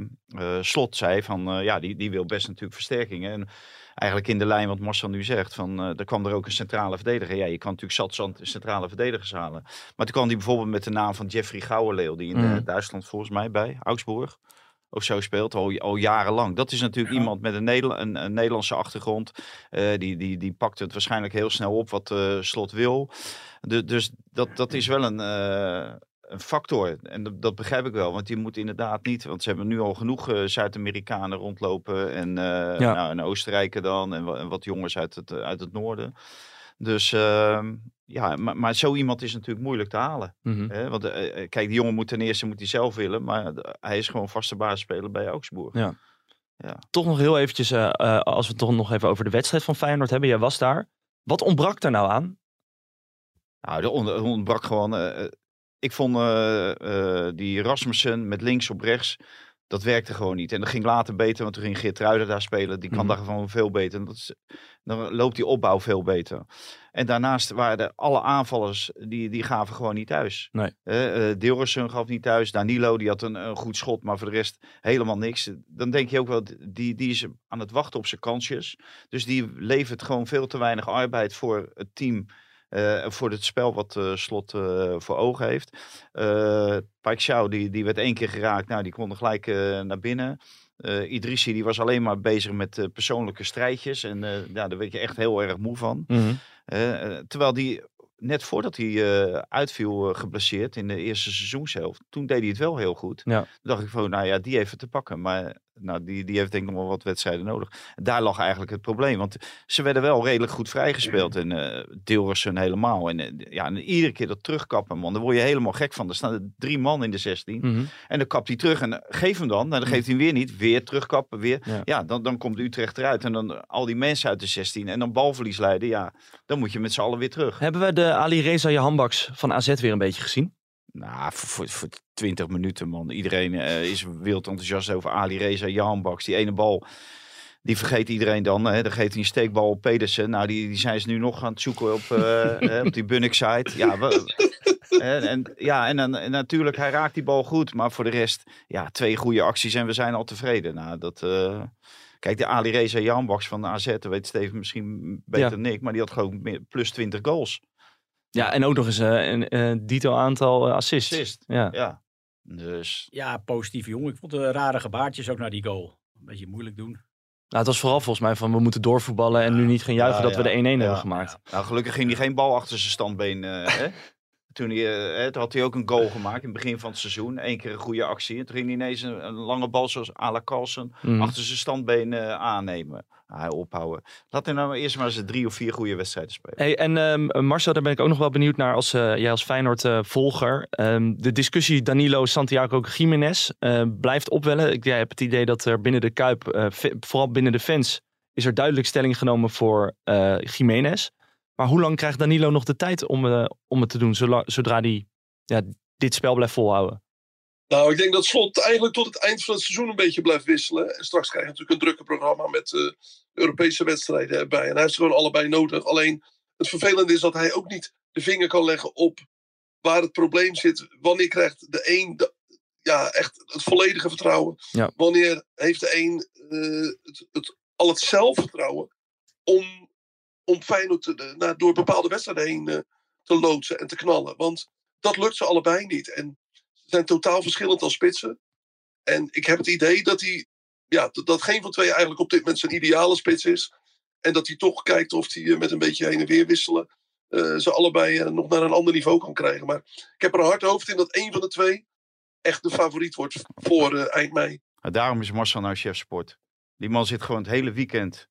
Slot zei van ja, die, die wil best natuurlijk versterkingen. En eigenlijk in de lijn wat Marcel nu zegt, van er kwam er ook een centrale verdediger. Ja, je kan natuurlijk zat zand centrale verdedigers halen. Maar toen kwam die bijvoorbeeld met de naam van Jeffrey Gouwenleeuw, die in Mm. Duitsland volgens mij bij Augsburg of zo speelt, al, al jarenlang. Dat is natuurlijk iemand met een, Nederla- een, een Nederlandse achtergrond. Eh, die, die, die pakt het waarschijnlijk heel snel op wat eh, Slot wil. Du- dus dat, dat is wel een, eh, een factor. En dat, dat begrijp ik wel, want die moet inderdaad niet. Want ze hebben nu al genoeg Zuid-Amerikanen rondlopen. En, Ja. nou, en Oostenrijken dan. En, en wat jongens uit het, uit het noorden. Dus ehm, ja, maar, maar zo iemand is natuurlijk moeilijk te halen. mhm. Hè? Want eh, eh, kijk, die jongen moet ten eerste moet hij zelf willen. Maar hij is gewoon vaste basisspeler bij Augsburg. Ja. Ja. toch nog heel eventjes, eh, als we het toch nog even over de wedstrijd van Feyenoord hebben. Jij was daar. Wat ontbrak er nou aan? Nou, er ontbrak gewoon. ik vond die Rasmussen met links op rechts. Dat werkte gewoon niet. En dat ging later beter, want toen ging Geert Ruiden daar spelen. Die kan Mhm. daar gewoon veel beter. En dat is, dan loopt die opbouw veel beter. En daarnaast waren alle aanvallers, die, die gaven gewoon niet thuis. Nee. Eh gaf niet thuis. Danilo, die had een, een goed schot, maar voor de rest helemaal niks. Dan denk je ook wel, die, die is aan het wachten op zijn kansjes. Dus die levert gewoon veel te weinig arbeid voor het team. Eh, voor het spel wat eh, Slot eh, voor ogen heeft. Paik Xiao, die, die werd één keer geraakt. Nou, die kon er gelijk naar binnen. Idrissi die was alleen maar bezig met persoonlijke strijdjes. En ja, daar werd je echt heel erg moe van. Mhm. Terwijl die, net voordat hij uitviel eh, geblesseerd in de eerste seizoenshelft, toen deed hij het wel heel goed. Ja. Toen dacht ik van, nou ja, die heeft het te pakken. Maar nou, die, die heeft denk ik nog wel wat wedstrijden nodig. Daar lag eigenlijk het probleem. Want ze werden wel redelijk goed vrijgespeeld. En uh, Dilgersen helemaal. En, uh, ja, en iedere keer dat terugkappen, man. Daar word je helemaal gek van. Er staan er drie man in de 16. Mhm. En dan kapt hij terug. En uh, geef hem dan. En dan geeft hij hem weer niet. Weer terugkappen. Weer. Ja. Ja, dan, dan komt Utrecht eruit. En dan al die mensen uit de 16. En dan balverlies leiden. Ja, dan moet je met z'n allen weer terug. Hebben we de Ali Reza Jahanbaks van AZ weer een beetje gezien? Nou, voor, voor, voor 20 minuten, man. Iedereen uh, is wild enthousiast over Ali Reza, Jan Baks. Die ene bal, die vergeet iedereen dan. Hè. Dan geeft hij een steekbal op Pedersen. Nou, die, die zijn ze nu nog aan het zoeken op, uh, op die Bunnik-site. Ja, we, en, en, ja en, en, natuurlijk, hij raakt die bal goed. Maar voor de rest, ja, twee goede acties en we zijn al tevreden. Nou, dat... Uh, Kijk, de Ali Reza Janbaks van de AZ, dat weet Steven misschien beter ja. dan ik, maar die had gewoon meer, plus 20 goals. Ja, en ook nog eens uh, een uh, dito aantal uh, assists. Assist. Ja. ja. Dus. Ja, positief jongen. Ik vond de rare gebaartjes ook naar die goal. Een beetje moeilijk doen. Nou, het was vooral volgens mij van we moeten doorvoetballen en nu niet gaan juichen ja, dat ja. we de 1-1 hebben gemaakt. Nou, gelukkig ging hij geen bal achter zijn standbeen. hè? Toen, hij, toen had hij ook een goal gemaakt in het begin van het seizoen. Eén keer een goede actie. En toen ging hij ineens een, een lange bal zoals Ala Carlsen mm. achter zijn standbeen uh, aannemen. Hij ophouden. Laat hij nou eerst maar eens drie of vier goede wedstrijden spelen. Hey, en um, Marcel, daar ben ik ook nog wel benieuwd naar als uh, jij als Feyenoord-volger. Uh, um, de discussie Danilo Santiago Jiménez blijft opwellen. Ik jij heb het idee dat er binnen de Kuip, eh, vooral binnen de fans, is er duidelijk stelling genomen voor Jiménez. Maar hoe lang krijgt Danilo nog de tijd om, uh, om het te doen, zodra, zodra hij ja, dit spel blijft volhouden? Nou, ik denk dat Slot eigenlijk tot het eind van het seizoen een beetje blijft wisselen. En straks krijg je natuurlijk een drukke programma met uh, Europese wedstrijden erbij. En hij heeft ze gewoon allebei nodig. Alleen het vervelende is dat hij ook niet de vinger kan leggen op waar het probleem zit. Wanneer krijgt de een de, ja, echt het volledige vertrouwen? Ja. Wanneer heeft de een uh, het, het, al het zelfvertrouwen om om Feyenoord nou, door bepaalde wedstrijden heen uh, te loodsen en te knallen. Want dat lukt ze allebei niet. En ze zijn totaal verschillend als spitsen. En ik heb het idee dat hij, ja, dat, geen van twee eigenlijk op dit moment zijn ideale spits is. En dat hij toch kijkt of hij uh, met een beetje heen en weer wisselen ze allebei nog naar een ander niveau kan krijgen. Maar ik heb er een hard hoofd in dat één van de twee echt de favoriet wordt voor eind mei. Daarom is Marcel nou chef sport. Die man zit gewoon het hele weekend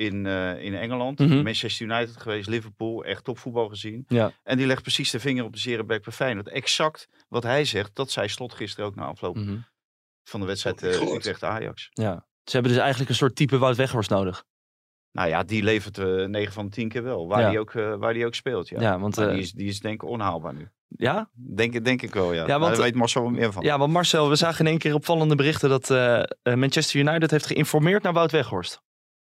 in, uh, in Engeland. Mm -hmm. Manchester United geweest, Liverpool, echt topvoetbal gezien. Ja. En die legt precies de vinger op de zere bek bij Feyenoord. Exact wat hij zegt, dat zei Slot gisteren ook na afloop Mhm. mm -hmm. van de wedstrijd uh, Utrecht-Ajax. Ja. Ze hebben dus eigenlijk een soort type Wout Weghorst nodig. Nou ja, die levert uh, 9 van de 10 keer wel, waar, ja. die, ook, uh, waar die ook speelt. Ja, ja want die, is, die is denk ik onhaalbaar nu. Ja? Denk, denk ik wel, ja. ja want, Daar weet Marcel wel meer van. Ja, want Marcel, we zagen in één keer opvallende berichten dat uh, Manchester United heeft geïnformeerd naar Wout Weghorst.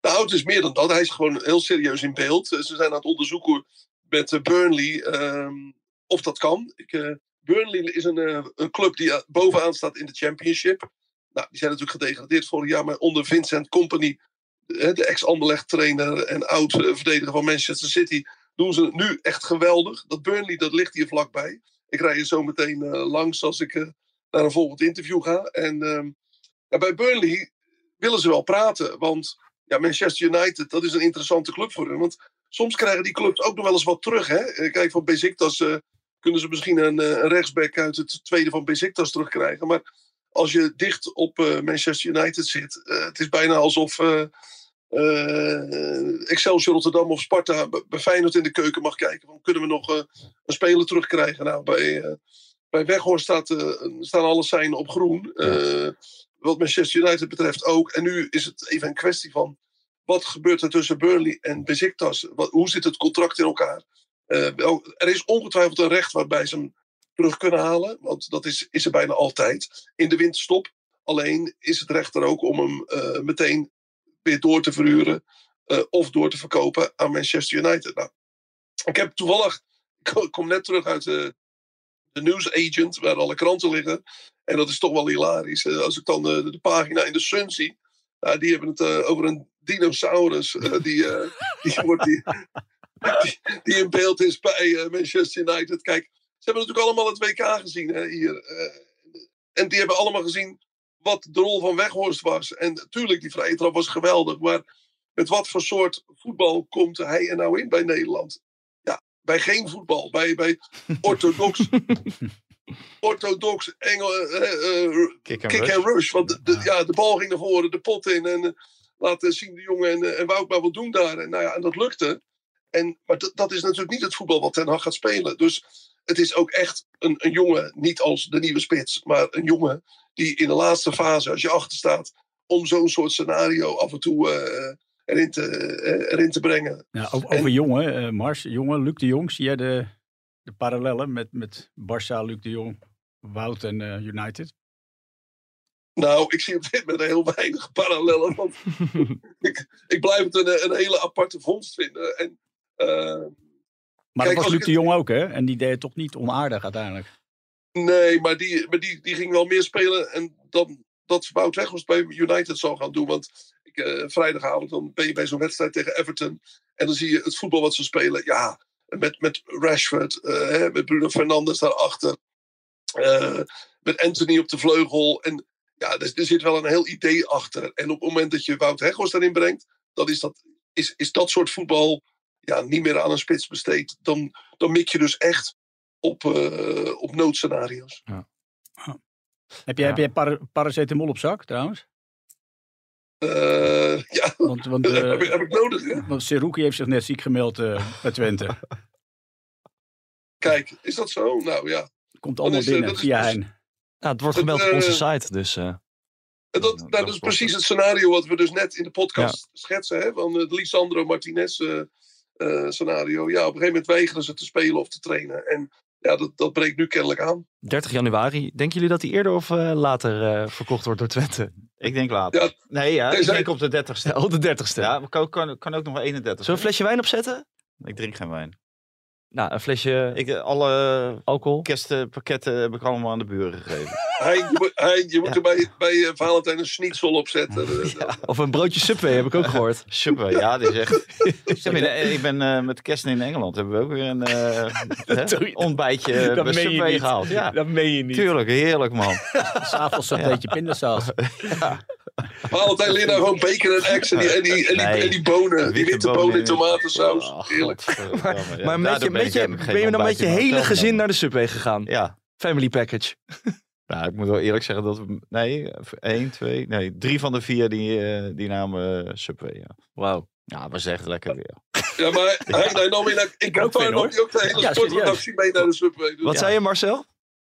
Nou, het is meer dan dat. Hij is gewoon heel serieus in beeld. Ze zijn aan het onderzoeken met Burnley um, of dat kan. Ik, uh, Burnley is een, een, club die bovenaan staat in de Championship. Nou, die zijn natuurlijk gedegradeerd vorig jaar, maar onder Vincent Company, de ex-Anderlecht trainer en oud-verdediger van Manchester City, doen ze nu echt geweldig. Dat Burnley, dat ligt hier vlakbij. Ik rij er zo meteen langs als ik naar een volgend interview ga. En ja, bij Burnley willen ze wel praten, want ja, Manchester United, dat is een interessante club voor hen. Want soms krijgen die clubs ook nog wel eens wat terug. Hè? Kijk, van Beziktas uh, kunnen ze misschien een, een, rechtsback uit het tweede van Beziktas terugkrijgen. Maar als je dicht op uh, Manchester United zit, uh, het is bijna alsof Excelsior Rotterdam of Sparta bij Feyenoord in de keuken mag kijken. Van, kunnen we nog een speler terugkrijgen? Nou, bij, bij Weghorst staat, staan alle seinen op groen. Wat Manchester United betreft ook. En nu is het even een kwestie van wat gebeurt er tussen Burnley en Beziktas? Wat, hoe zit het contract in elkaar? Wel, er is ongetwijfeld een recht waarbij ze hem terug kunnen halen. Want dat is, is er bijna altijd in de winterstop. Alleen is het recht er ook om hem uh, meteen weer door te verhuren. Uh, of door te verkopen aan Manchester United. Nou, ik heb toevallig, ik kom net terug uit de, de newsagent, waar alle kranten liggen. En dat is toch wel hilarisch. Als ik dan de, de pagina in de Sun zie. Uh, die hebben het uh, over een dinosaurus. Uh, die, die, wordt die, die, die, in beeld is bij Manchester United. Kijk, ze hebben natuurlijk allemaal het WK gezien hè, hier. en die hebben allemaal gezien wat de rol van Weghorst was. En natuurlijk, die vrije trap was geweldig. Maar met wat voor soort voetbal komt hij er nou in bij Nederland? Ja, bij geen voetbal. Bij, bij orthodox, orthodox Engel, eh, eh, Kick and kick rush. and rush. Want de, de- ja, de bal ging naar voren, de pot in. En eh, laten zien de jongen en, eh, en Wout maar wat doen daar. En, nou ja, en dat lukte. En, maar dat- dat is natuurlijk niet het voetbal wat Ten Hag gaat spelen. Dus het is ook echt een, een jongen, niet als de nieuwe spits, maar een jongen die in de laatste fase, als je achter staat, om zo'n soort scenario af en toe eh, erin, te, eh, erin te brengen. Ja, over, jongen, eh, Mars, jongen, Luc de Jong. Zie jij de, de parallellen met, met Barça, Luc de Jong, Wout en eh, United? Nou, ik zie op dit moment heel weinig parallellen. Want ik, ik blijf het een, een hele aparte vondst vinden. En, eh, Maar Kijk, dat was Luc de het- Jong ook, hè? En die deed het toch niet onaardig uiteindelijk. Nee, maar die, maar die, die ging wel meer spelen en dan dat Wout Weghorst bij United zal gaan doen. Want ik, eh, vrijdagavond dan ben je bij zo'n wedstrijd tegen Everton. En dan zie je het voetbal wat ze spelen. Ja, met, met Rashford, eh, met Bruno Fernandes daarachter. eh met Anthony op de vleugel. En ja, er, er zit wel een heel idee achter. En op het moment dat je Wout Weghorst daarin brengt, dan is dat, is, is dat soort voetbal ja, niet meer aan een spits besteed. Dan, dan mik je dus echt op, eh, op noodscenario's. Heb jij, Ja. heb jij para- paracetamol op zak trouwens? Eh, ja, Want, want, eh, heb, ik, heb ik nodig. Hè? want Seruki heeft zich net ziek gemeld eh, bij Twente. Kijk, is dat zo? Nou ja. Komt allemaal is, binnen via dus- Hein. Ja, het wordt Het, gemeld op onze site, dus... eh, En dat, Dat- nou, dat dat is precies het scenario wat we dus net in de podcast schetsen. Hè? Van het Lisandro Martinez scenario. Ja, op een gegeven moment weigeren ze te spelen of te trainen. En ja, dat, dat breekt nu kennelijk aan. 30 januari. Denken jullie dat hij eerder of later eh, verkocht wordt door Twente? Ik denk later. Ja, nee, ja, ik denk op de 30ste. Ja, op de 30ste. Ja, kan, kan ook nog wel 31. Zullen we een flesje wijn opzetten? Ik drink geen wijn. Nou, een flesje Ik, eh, alle alcohol. kerstpakketten heb ik allemaal aan de buren gegeven. Hein, je, moet- Hein, je moet Ja. er bij, bij eh, Valentijn een schnitzel op zetten. Of een broodje Subway, heb ik ook gehoord. Super, ja, dit is echt. Ik ben, ik ben eh, met kerst in Engeland hebben we ook weer een eh, hè, ontbijtje dat bij meen je Subway gehaald. Ja, Dat meen je niet. tuurlijk, heerlijk man. S'avonds een beetje pindasaus. Valentijn nou gewoon bacon en eggs en die, en die, en die, Nee. en die bonen. Die witte bonen in tomatensaus. Oh, Heerlijk. godverdamme, ja. maar met je, ben met ik- je, heb ik geen ben je dan met je hele gezin naar de Subway gegaan? Ja, Family package. nou, ik moet wel eerlijk zeggen dat we, nee, één, twee, nee, drie van de vier die, eh, die namen eh, Subway. Ja. Wauw. ja, was echt lekker weer. Ja, maar hij, hij nam in, veel, nam hoor. hij ook de hele Ja, sportredactie mee naar de Subway. Dus Wat zei je, Marcel?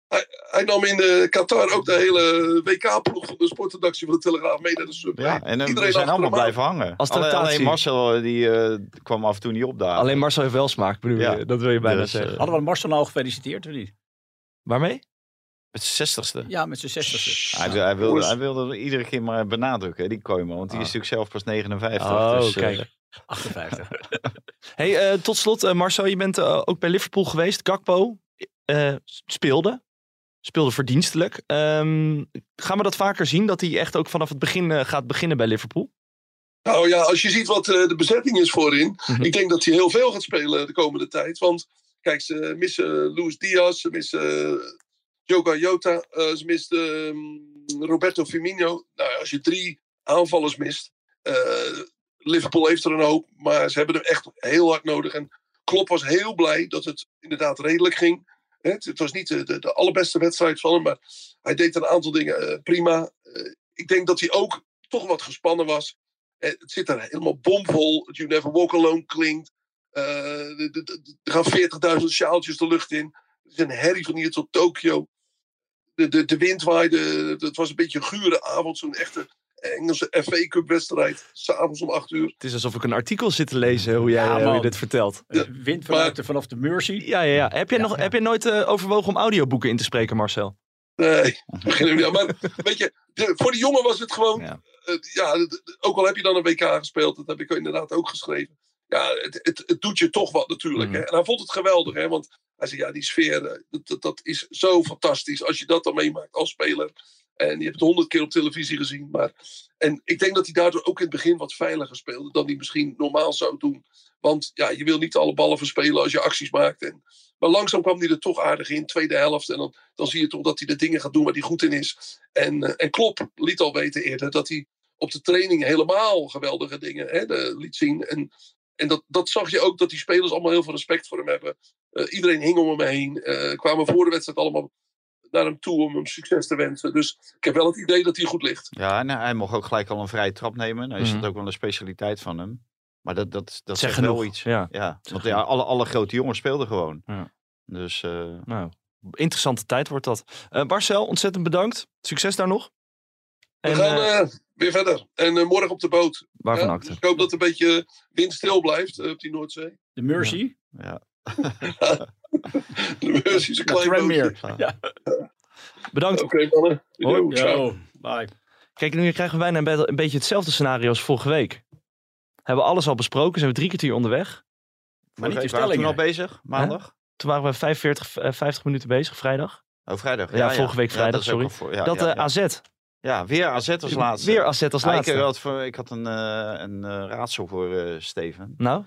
Hij, hij nam in eh, Qatar ook de hele WK-ploeg van de sportredactie van de Telegraaf mee naar de Subway. Ja, en Iedereen we zijn allemaal blijven hangen. Als alleen, alleen Marcel eh, die eh, kwam af en toe niet opdagen. Alleen Marcel heeft wel smaak, bedoel Ja. je? Dat wil je bijna Dus, zeggen. Hadden we Marcel al gefeliciteerd of niet? Waarmee? Het zestigste. Ja, met zijn zestigste. Hij, hij, wilde, hij wilde er iedere keer maar benadrukken, die Koeman. Want die is Ah. natuurlijk zelf pas 59. Oh, dus, kijk. 58. Hey, eh, tot slot, Marcel, je bent ook bij Liverpool geweest. Gakpo eh, speelde. Speelde verdienstelijk. Ehm, gaan we dat vaker zien? Dat hij echt ook vanaf het begin eh, gaat beginnen bij Liverpool? Nou ja, als je ziet wat eh, de bezetting is voorin. Mhm. Ik denk dat hij heel veel gaat spelen de komende tijd. Want kijk, ze missen Luis Diaz, ze missen uh, Joga Jota, eh, ze missen ehm, Roberto Firmino. Nou, als je drie aanvallers mist. eh, Liverpool heeft er een hoop, maar ze hebben hem echt heel hard nodig. En Klopp was heel blij dat het inderdaad redelijk ging. Het, was niet de, de, allerbeste wedstrijd van hem, maar hij deed een aantal dingen eh, prima. Eh, ik denk dat hij ook toch wat gespannen was. Eh, Het zit er helemaal bomvol. You Never Walk Alone klinkt. Er gaan 40.000 sjaaltjes de lucht in. Het is een herrie van hier tot Tokio. De, de, de wind waaide. Het was een beetje een gure avond. Zo'n echte Engelse FA Cup wedstrijd. S'avonds om 8 uur. Het is alsof ik een artikel zit te lezen hoe jij Ja, eh, hoe je dit vertelt. Ja, Wind vanuit de, vanaf de Mercy. Ja, ja, ja. Heb je, Ja, nog, ja. heb je nooit eh, overwogen om audioboeken in te spreken, Marcel? Nee, beginnen we niet aan. Maar weet je, de- voor de jongen was het gewoon. Ja. eh, ook al heb je dan een WK gespeeld, dat heb ik inderdaad ook geschreven. Ja, het, het, het doet je toch wat natuurlijk. Mhm. Hè? En hij vond het geweldig, hè? want hij zei: ja, die sfeer, eh, dat, dat, dat is zo fantastisch. Als je dat dan meemaakt als speler. En je hebt het honderd keer op televisie gezien. Maar... En ik denk dat hij daardoor ook in het begin wat veiliger speelde dan hij misschien normaal zou doen. Want ja, je wil niet alle ballen verspelen als je acties maakt. En... Maar langzaam kwam hij er toch aardig in, tweede helft. En dan, dan zie je toch dat hij de dingen gaat doen waar hij goed in is. En, uh, en Klop liet al weten eerder dat hij op de training helemaal geweldige dingen hè, liet zien. En, en dat, dat zag je ook, dat die spelers allemaal heel veel respect voor hem hebben. Uh, iedereen hing om hem heen. Uh, kwamen voor de wedstrijd allemaal naar hem toe om hem succes te wensen. Dus ik heb wel het idee dat hij goed ligt. Ja, en hij mocht ook gelijk al een vrije trap nemen. Nou is Mhm. dat ook wel een specialiteit van hem. Maar dat, dat, dat Zeg zegt wel iets. ja. ja. Want ja, alle, alle grote jongens speelden gewoon. Ja. Dus eh, Nou, interessante tijd wordt dat. Eh Marcel, ontzettend bedankt. Succes daar nog. We En, gaan eh, weer verder. En morgen op de boot. waarvan Ja, dus ik hoop dat het een beetje windstil blijft op die Noordzee. De Mercy. ja. De Mercy is een klein bootje. Ja. Bedankt. Oké mannen. Hoi. Yo, ciao. Yo, bye. Kijk, nu krijgen wij een, be- een beetje hetzelfde scenario als vorige week. Hebben we alles al besproken, zijn we drie kwartier onderweg. Maar niet de Waren we toen al bezig, maandag? Toen waren we 45, eh, 50 minuten bezig, vrijdag. Oh, vrijdag. Ja, vorige week vrijdag, dat sorry. voor- ja, dat ja, eh, ja. AZ. Ja, weer AZ als laatste. Weer AZ als Ja, ik, laatste. had, voor- ik had een, eh, een eh, raadsel voor eh, Steven. Nou,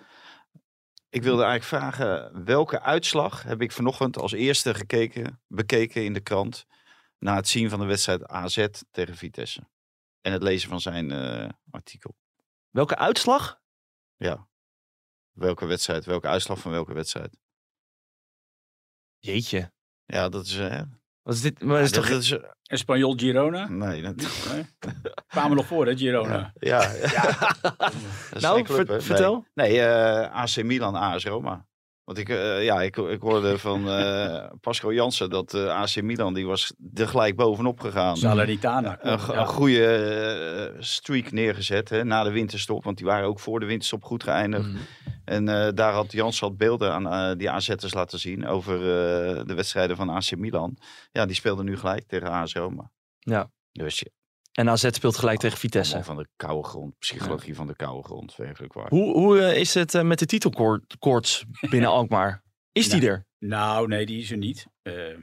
Ik wilde eigenlijk vragen, welke uitslag heb ik vanochtend als eerste gekeken, bekeken in de krant na het zien van de wedstrijd AZ tegen Vitesse? En het lezen van zijn eh, artikel. welke uitslag? Ja. Welke wedstrijd, welke uitslag van welke wedstrijd? Jeetje. Ja, dat is... eh, Wat is dit? Maar is toch... dat is eh, Girona. nee, dat, Nee? Kwamen nog voor, hè, Girona. ja. ja. Nou, club, ver- vertel. Nee, nee eh, AC Milan, AS Roma. Want ik, eh, ja, ik, ik hoorde van eh Pascal Jansen dat eh, AC Milan, die was er gelijk bovenop gegaan. Salernitana. een, Ja. een goede streak neergezet hè, na de winterstop. Want die waren ook voor de winterstop goed geëindigd. Mhm. En daar had Jans had beelden aan die AZ'ers laten zien over de wedstrijden van AC Milan. Ja, die speelden nu gelijk tegen AS Roma. Ja. Dus En AZ speelt gelijk tegen Vitesse. van de koude grond. Psychologie van de koude grond, werkelijk waar. Hoe, hoe eh, is het eh, met de titelkoorts binnen Alkmaar? Is die er? Nou, nee, die is er niet. Eh,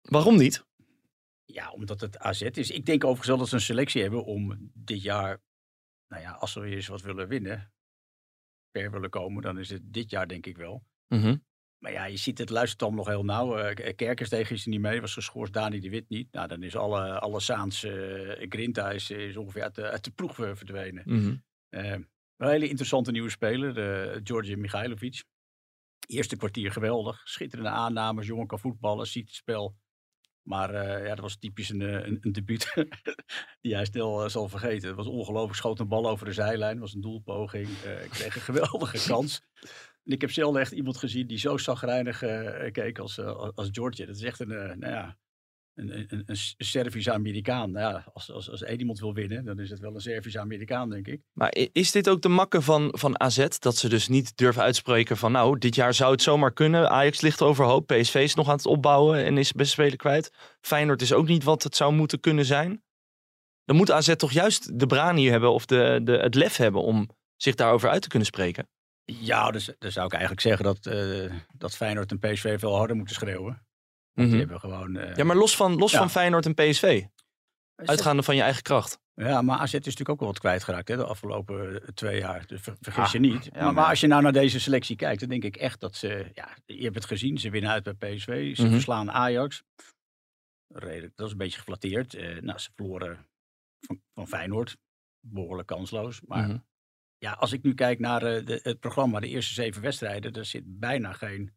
Waarom niet? ja, omdat het AZ is. Ik denk overigens wel dat ze een selectie hebben om dit jaar, nou ja, als ze weer eens wat willen winnen, ver willen komen, dan is het dit jaar denk ik wel. Mhm. Maar ja, je ziet het luistert allemaal nog heel nauw. Eh, Kerkers tegen is er niet mee, was geschorst, Dani de Wit niet. Nou, dan is alle, alle Saans, eh Grinta is, is ongeveer uit de, uit de ploeg eh, verdwenen. Mhm. Eh, een hele interessante nieuwe speler, de Georgi Michailovic. Eerste kwartier geweldig. Schitterende aannames, jongen kan voetballen, ziet het spel. Maar eh, ja, dat was typisch een, eh, een, een debuut die hij snel eh, zal vergeten. Het was ongelooflijk, schoot een bal over de zijlijn, was een doelpoging. Eh ik kreeg een geweldige kans. En ik heb zelden echt iemand gezien die zo zagrijnig eh, keek als, eh, als George. Dat is echt een, eh, nou ja, een, een, een, een Servische Amerikaan. Nou ja, als, als, als één iemand wil winnen, dan is het wel een Servische Amerikaan, denk ik. Maar is dit ook de makke van, van AZ? Dat ze dus niet durven uitspreken van nou, dit jaar zou het zomaar kunnen. Ajax ligt overhoop. PSV is nog aan het opbouwen en is best spelen kwijt. Feyenoord is ook niet wat het zou moeten kunnen zijn. Dan moet AZ toch juist de brani hebben of de, de, het lef hebben om zich daarover uit te kunnen spreken. Ja, dus, dan zou ik eigenlijk zeggen dat, eh, dat Feyenoord en PSV veel harder moeten schreeuwen. Want Mhm. die hebben gewoon... eh, Ja, maar los van, los Ja. van Feyenoord en PSV. Uitgaande van je eigen kracht. Ja, maar AZ is natuurlijk ook wel wat kwijtgeraakt hè, de afgelopen eh, twee jaar. Dus ver- vergis Ah, je niet. ja, maar, maar maar- als je nou naar deze selectie kijkt, dan denk ik echt dat ze... Ja, je hebt het gezien, ze winnen uit bij PSV. Ze Mhm. verslaan Ajax. Redelijk, dat is een beetje geflatteerd. Nou, ze verloren van, van Feyenoord. Behoorlijk kansloos. Maar Mhm. Ja, als ik nu kijk naar eh, de, het programma, de eerste zeven wedstrijden, er zit bijna geen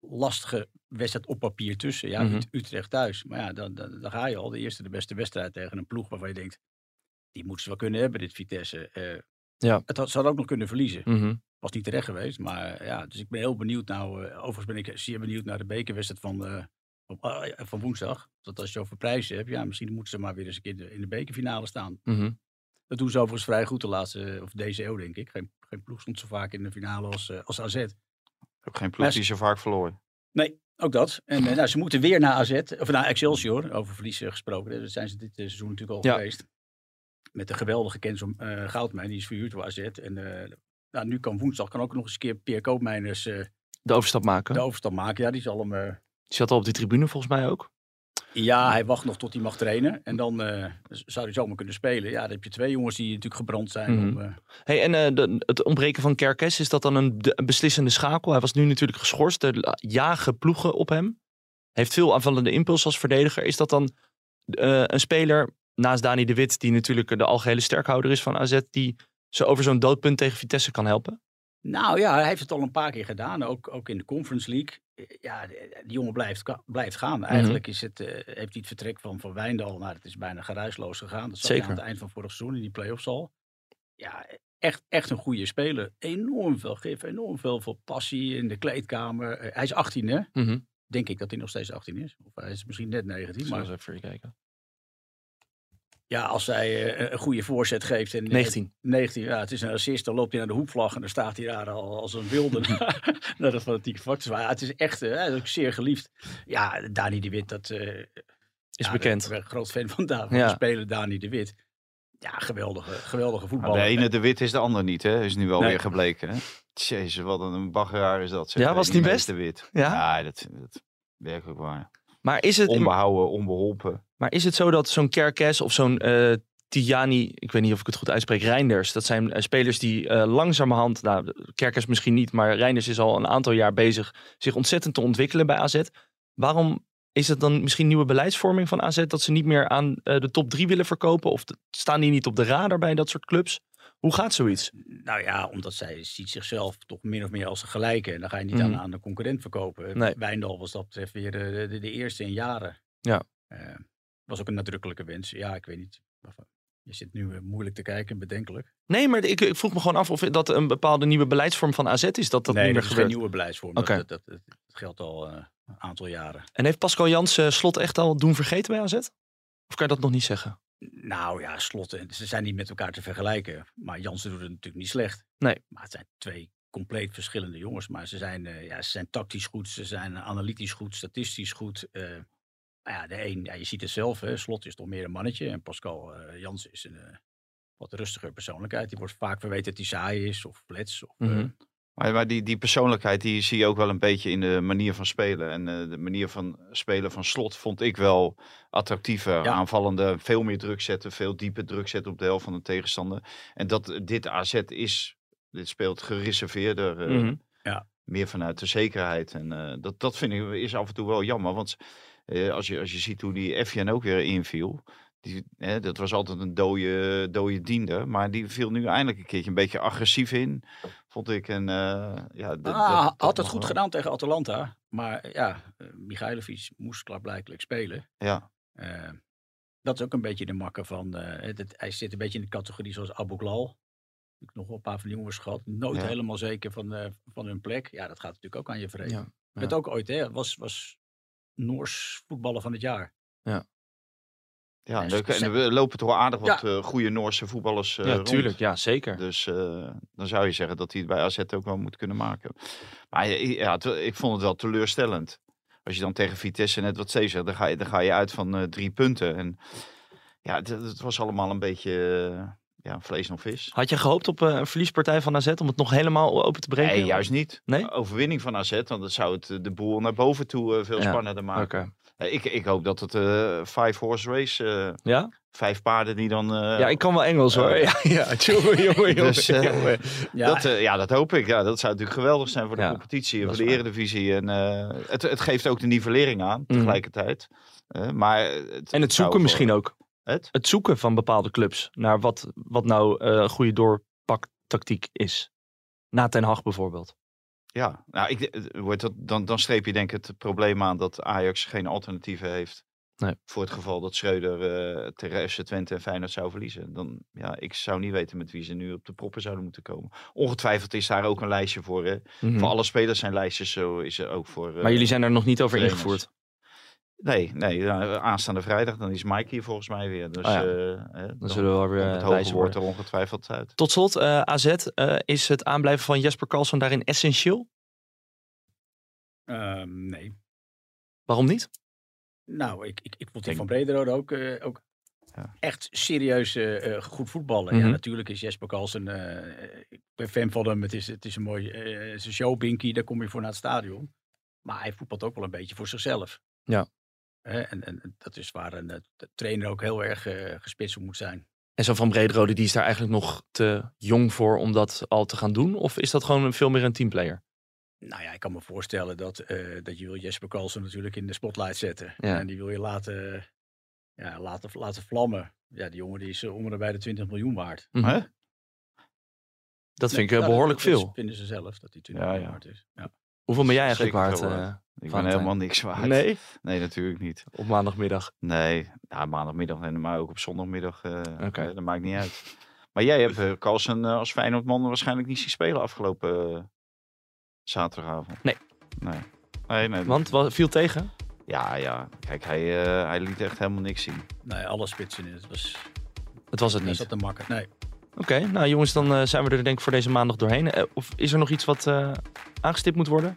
lastige wedstrijd op papier tussen. Ja, Mhm. Ut- Utrecht thuis. Maar ja, dan, dan, dan ga je al. De eerste, de beste wedstrijd tegen een ploeg waarvan je denkt, die moeten ze wel kunnen hebben, dit Vitesse. Eh, Ja. Het had, ze hadden ook nog kunnen verliezen. Mhm. Was niet terecht geweest, maar eh, ja, dus ik ben heel benieuwd nou. overigens ben ik zeer benieuwd naar de bekerwedstrijd van, op, van woensdag. Dat als je over prijzen hebt, ja, misschien moeten ze maar weer eens een keer in de, in de bekerfinale staan. Mhm. Dat doen ze overigens vrij goed de laatste, of deze eeuw denk ik. Geen, geen ploeg stond zo vaak in de finale als, eh, als AZ. Ook geen ploeg die zo vaak verloor. Nee, ook dat. En eh, nou, ze moeten weer naar AZ, of naar Excelsior, over verliezen gesproken. hè. Dat zijn ze dit eh, seizoen natuurlijk al Ja. geweest. Met de geweldige Kenzo eh Goudmijn, die is verhuurd door AZ. En nou, nu kan woensdag kan ook nog eens een keer Pierre Koopmeiners De overstap maken. de overstap maken. Ja, die zal hem... Die zat al op die tribune volgens mij ook. Ja, hij wacht nog tot hij mag trainen. En dan eh, zou hij zomaar kunnen spelen. Ja, dan heb je twee jongens die natuurlijk gebrand zijn. Mhm. om, eh, Hey, en eh, de, het ontbreken van Kerkes, is dat dan een, de- een beslissende schakel? Hij was nu natuurlijk geschorst. Er jagen ploegen op hem. Heeft veel aanvallende impuls als verdediger. Is dat dan een speler, naast Dani de Wit, die natuurlijk de algehele sterkhouder is van AZ, die ze over zo'n doodpunt tegen Vitesse kan helpen? Nou ja, hij heeft het al een paar keer gedaan. Ook, ook in de Conference League. Eh, Ja, de- die jongen blijft, blijft gaan. Mhm. Eigenlijk is het, eh, heeft hij het vertrek van Van Wijndal. Nou, het is bijna geruisloos gegaan. Dat zag je Zeker. aan het eind van vorig seizoen in die play-offs al. Ja, echt, echt een goede speler. Enorm veel gif, enorm veel, veel passie in de kleedkamer. Eh, hij is 18 hè? Mhm. Denk ik dat hij nog steeds 18 is. Of hij is misschien net 19. Maar even voor je kijken. Ja, als hij eh, een goede voorzet geeft. En, 19. 19, ja, het is een assist. Dan loopt hij naar de hoekvlag en dan staat hij daar al als een wilde naar, de fanatieke factors. Maar ja, het is echt eh, hij is ook zeer geliefd. Ja, Dani de Wit, dat eh, Is ja, bekend. Ik ben een groot fan van, van Ja. de speler Dani de Wit. Ja, geweldige, geweldige Maar voetballer. de ene de wit is de ander niet, hè? Is nu wel Nee. weer gebleken. Hè? Jezus, wat een baggeraar is dat. zeg. Ja, Eh, was die meester best? wit. Ja? Ja, dat, dat werkelijk waar. Maar is het, Onbehouden, onbeholpen. maar is het zo dat zo'n Kerkes of zo'n eh Tijani, ik weet niet of ik het goed uitspreek, Reinders, dat zijn eh, spelers die eh, langzamerhand, nou, Kerkes misschien niet, maar Reinders is al een aantal jaar bezig zich ontzettend te ontwikkelen bij AZ. Waarom is het dan misschien nieuwe beleidsvorming van AZ dat ze niet meer aan de top drie willen verkopen? Of de- staan die niet op de radar bij dat soort clubs? Hoe gaat zoiets? Nou ja, omdat zij ziet zichzelf toch min of meer als een gelijke. En dan ga je niet Mhm. aan, aan de concurrent verkopen. Nee. Wijndal was dat betreft weer de, de, de eerste in jaren. Ja. Eh, was ook een nadrukkelijke wens. Ja, ik weet niet. Je zit nu eh, moeilijk te kijken, bedenkelijk. Nee, maar ik, ik vroeg me gewoon af of dat een bepaalde nieuwe beleidsvorm van AZ is. Dat dat nee, niet meer dat is geen nieuwe beleidsvorm. Dat, dat, geldt al eh, een aantal jaren. En heeft Pascal Jans eh, slot echt al doen vergeten bij AZ? Of kan je dat nog niet zeggen? Nou ja, slotten. Ze zijn niet met elkaar te vergelijken. Maar Jansen doet het natuurlijk niet slecht. Nee. Maar het zijn twee compleet verschillende jongens. Maar ze zijn, eh, ja, ze zijn tactisch goed. Ze zijn analytisch goed. Statistisch goed. eh ja, de een, ja, je ziet het zelf. Hè, Slot is toch meer een mannetje. En Pascal eh Jansen is een wat rustiger persoonlijkheid. Die wordt vaak verweten dat hij saai is of flets. Of, Mhm. Maar, maar die, die persoonlijkheid die zie je ook wel een beetje in de manier van spelen. En eh, de manier van spelen van slot vond ik wel attractiever. Ja. Aanvallende, veel meer druk zetten, veel dieper druk zetten op de helft van de tegenstander. En dat dit AZ is, dit speelt gereserveerder, eh, Mhm. meer vanuit de zekerheid. En eh, dat, dat vind ik is af en toe wel jammer. Want als, je, als je ziet hoe die Evian ook weer inviel. Die, hè, dat was altijd een dode, dode diender. Maar die viel nu eindelijk een keertje een beetje agressief in. Vond ik. En, eh, ja, Ah, dat had het goed wel. gedaan tegen Atalanta. Maar ja, eh, Michailovic moest klaarblijkelijk spelen. Ja, Eh, dat is ook een beetje de makker van. eh, het, hij zit een beetje in de categorie zoals Abu Glal. Ik heb nog wel een paar van die jongens gehad. Nooit Ja. helemaal zeker van, eh, van hun plek. Ja, dat gaat natuurlijk ook aan je vreden. Ja, Het ook ooit, hè? Was, was Noors voetballer van het jaar. ja Ja, en ze- er- en er lopen toch wel aardig wat Ja. eh, goede Noorse voetballers eh ja, rond. tuurlijk. Ja, zeker. Dus eh, dan zou je zeggen dat hij het bij AZ ook wel moet kunnen maken. Maar ja, het- ik vond het wel teleurstellend. Als je dan tegen Vitesse net wat Steve zegt, dan ga je, dan ga je uit van drie punten. En ja, het, het was allemaal een beetje ja, vlees nog vis. Had je gehoopt op een verliespartij van AZ om het nog helemaal open te breken? Nee, juist niet. Nee? Overwinning van AZ, want dan zou het de boel naar boven toe veel Ja, spannender maken. Oké. Eh, Ik, ik hoop dat het eh five horse race, eh, Ja? vijf paarden die dan... eh, ja, ik kan wel Engels hoor. ja, ja, jongen, jongen, jongen. Dus, eh, jongen. Ja, Dat, ja, dat hoop ik. Ja, dat zou natuurlijk geweldig zijn voor de Ja, competitie en voor de waar. eredivisie. En eh, het, het geeft ook de nivellering aan Mhm. tegelijkertijd. Maar het, En het zoeken misschien ook. Het? Het zoeken van bepaalde clubs naar wat, wat nou eh, een goede doorpaktactiek is. Na Ten Hag bijvoorbeeld. Ja, nou, ik, eh, wordt dat, dan, dan streep je denk ik het probleem aan dat Ajax geen alternatieven heeft. Nee. Voor het geval dat Schreuder eh tegen FC Twente en Feyenoord zou verliezen. Dan, ja, ik zou niet weten met wie ze nu op de proppen zouden moeten komen. Ongetwijfeld is daar ook een lijstje voor. Hè. Mhm. Voor alle spelers zijn lijstjes, zo is er ook voor... eh, Maar jullie zijn er nog niet over trainers. ingevoerd. Nee, nee ja, aanstaande vrijdag dan is Mike hier volgens mij weer. Dus Oh ja. eh, eh, Dan zullen we wel weer komt eh, het hoge woord worden. er ongetwijfeld uit. Tot slot, eh, AZ, eh, is het aanblijven van Jesper Karlsson daarin essentieel? ehm, nee. Waarom niet? Nou, ik, ik, ik vond die Denk- van Brederode ook, eh, ook Ja. echt serieus goed voetballen. Mhm. Ja, natuurlijk is Jesper Carlsen, eh, ik ben fan van hem. Het is, het is een mooi, eh, het is een showbinky, daar kom je voor naar het stadion. Maar hij voetbalt ook wel een beetje voor zichzelf. Ja. En, en dat is waar een eh, de trainer ook heel erg eh, gespitst op moet zijn. En zo van Brederode, die is daar eigenlijk nog te jong voor om dat al te gaan doen? Of is dat gewoon veel meer een teamplayer? Nou ja, ik kan me voorstellen dat, eh, dat je wil Jesper Carlsen natuurlijk in de spotlight zetten. Ja. En die wil je laten, ja, laten, laten vlammen. Ja, die jongen die is om en bij de 20 miljoen waard. Mhm. Hè? Dat vind ik Nee, nou, behoorlijk dat- dat veel. vinden ze zelf, dat die 20 Ja, miljoen ja. waard is. Ja. Hoeveel ben jij eigenlijk Zeker waard? eh. Ik ben helemaal niks waard. nee, Nee, natuurlijk niet. op maandagmiddag. Nee, ja, maandagmiddag en maar ook op zondagmiddag. eh Oké. eh, dat maakt niet uit. Maar jij hebt uh, Carlsen eh, als Feyenoordman waarschijnlijk niet zien spelen afgelopen eh, zaterdagavond. Nee. Nee. Nee, nee. Want wat viel tegen? Ja, ja. Kijk, hij, eh, hij liet echt helemaal niks zien. Nee, alle spitsen in. Het was, Het was het dat niet. zat te makken. Nee. Oké, nou jongens, dan eh, zijn we er denk ik voor deze maandag doorheen. Eh, of is er nog iets wat eh, aangestipt moet worden?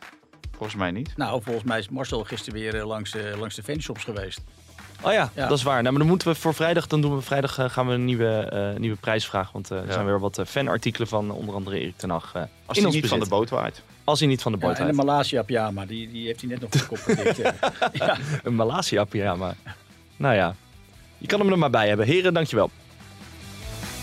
Volgens mij niet. Nou, volgens mij is Marcel gisteren weer langs, de langs de fanshops geweest. Oh ja, Ja. dat is waar. Nou, maar dan moeten we voor vrijdag, dan doen we vrijdag gaan we een nieuwe, eh, nieuwe prijs vragen. Want eh, er Ja. zijn weer wat fanartikelen van onder andere Erik ten Hag. eh, Als in hij ons niet van de bezit. boot waait. Als hij niet van de Ja, boot en de uit. Malasia pyjama, die, die heeft hij net nog de kop. Een Malasia pyjama. Nou ja, je kan hem er maar bij hebben. Heren, dankjewel.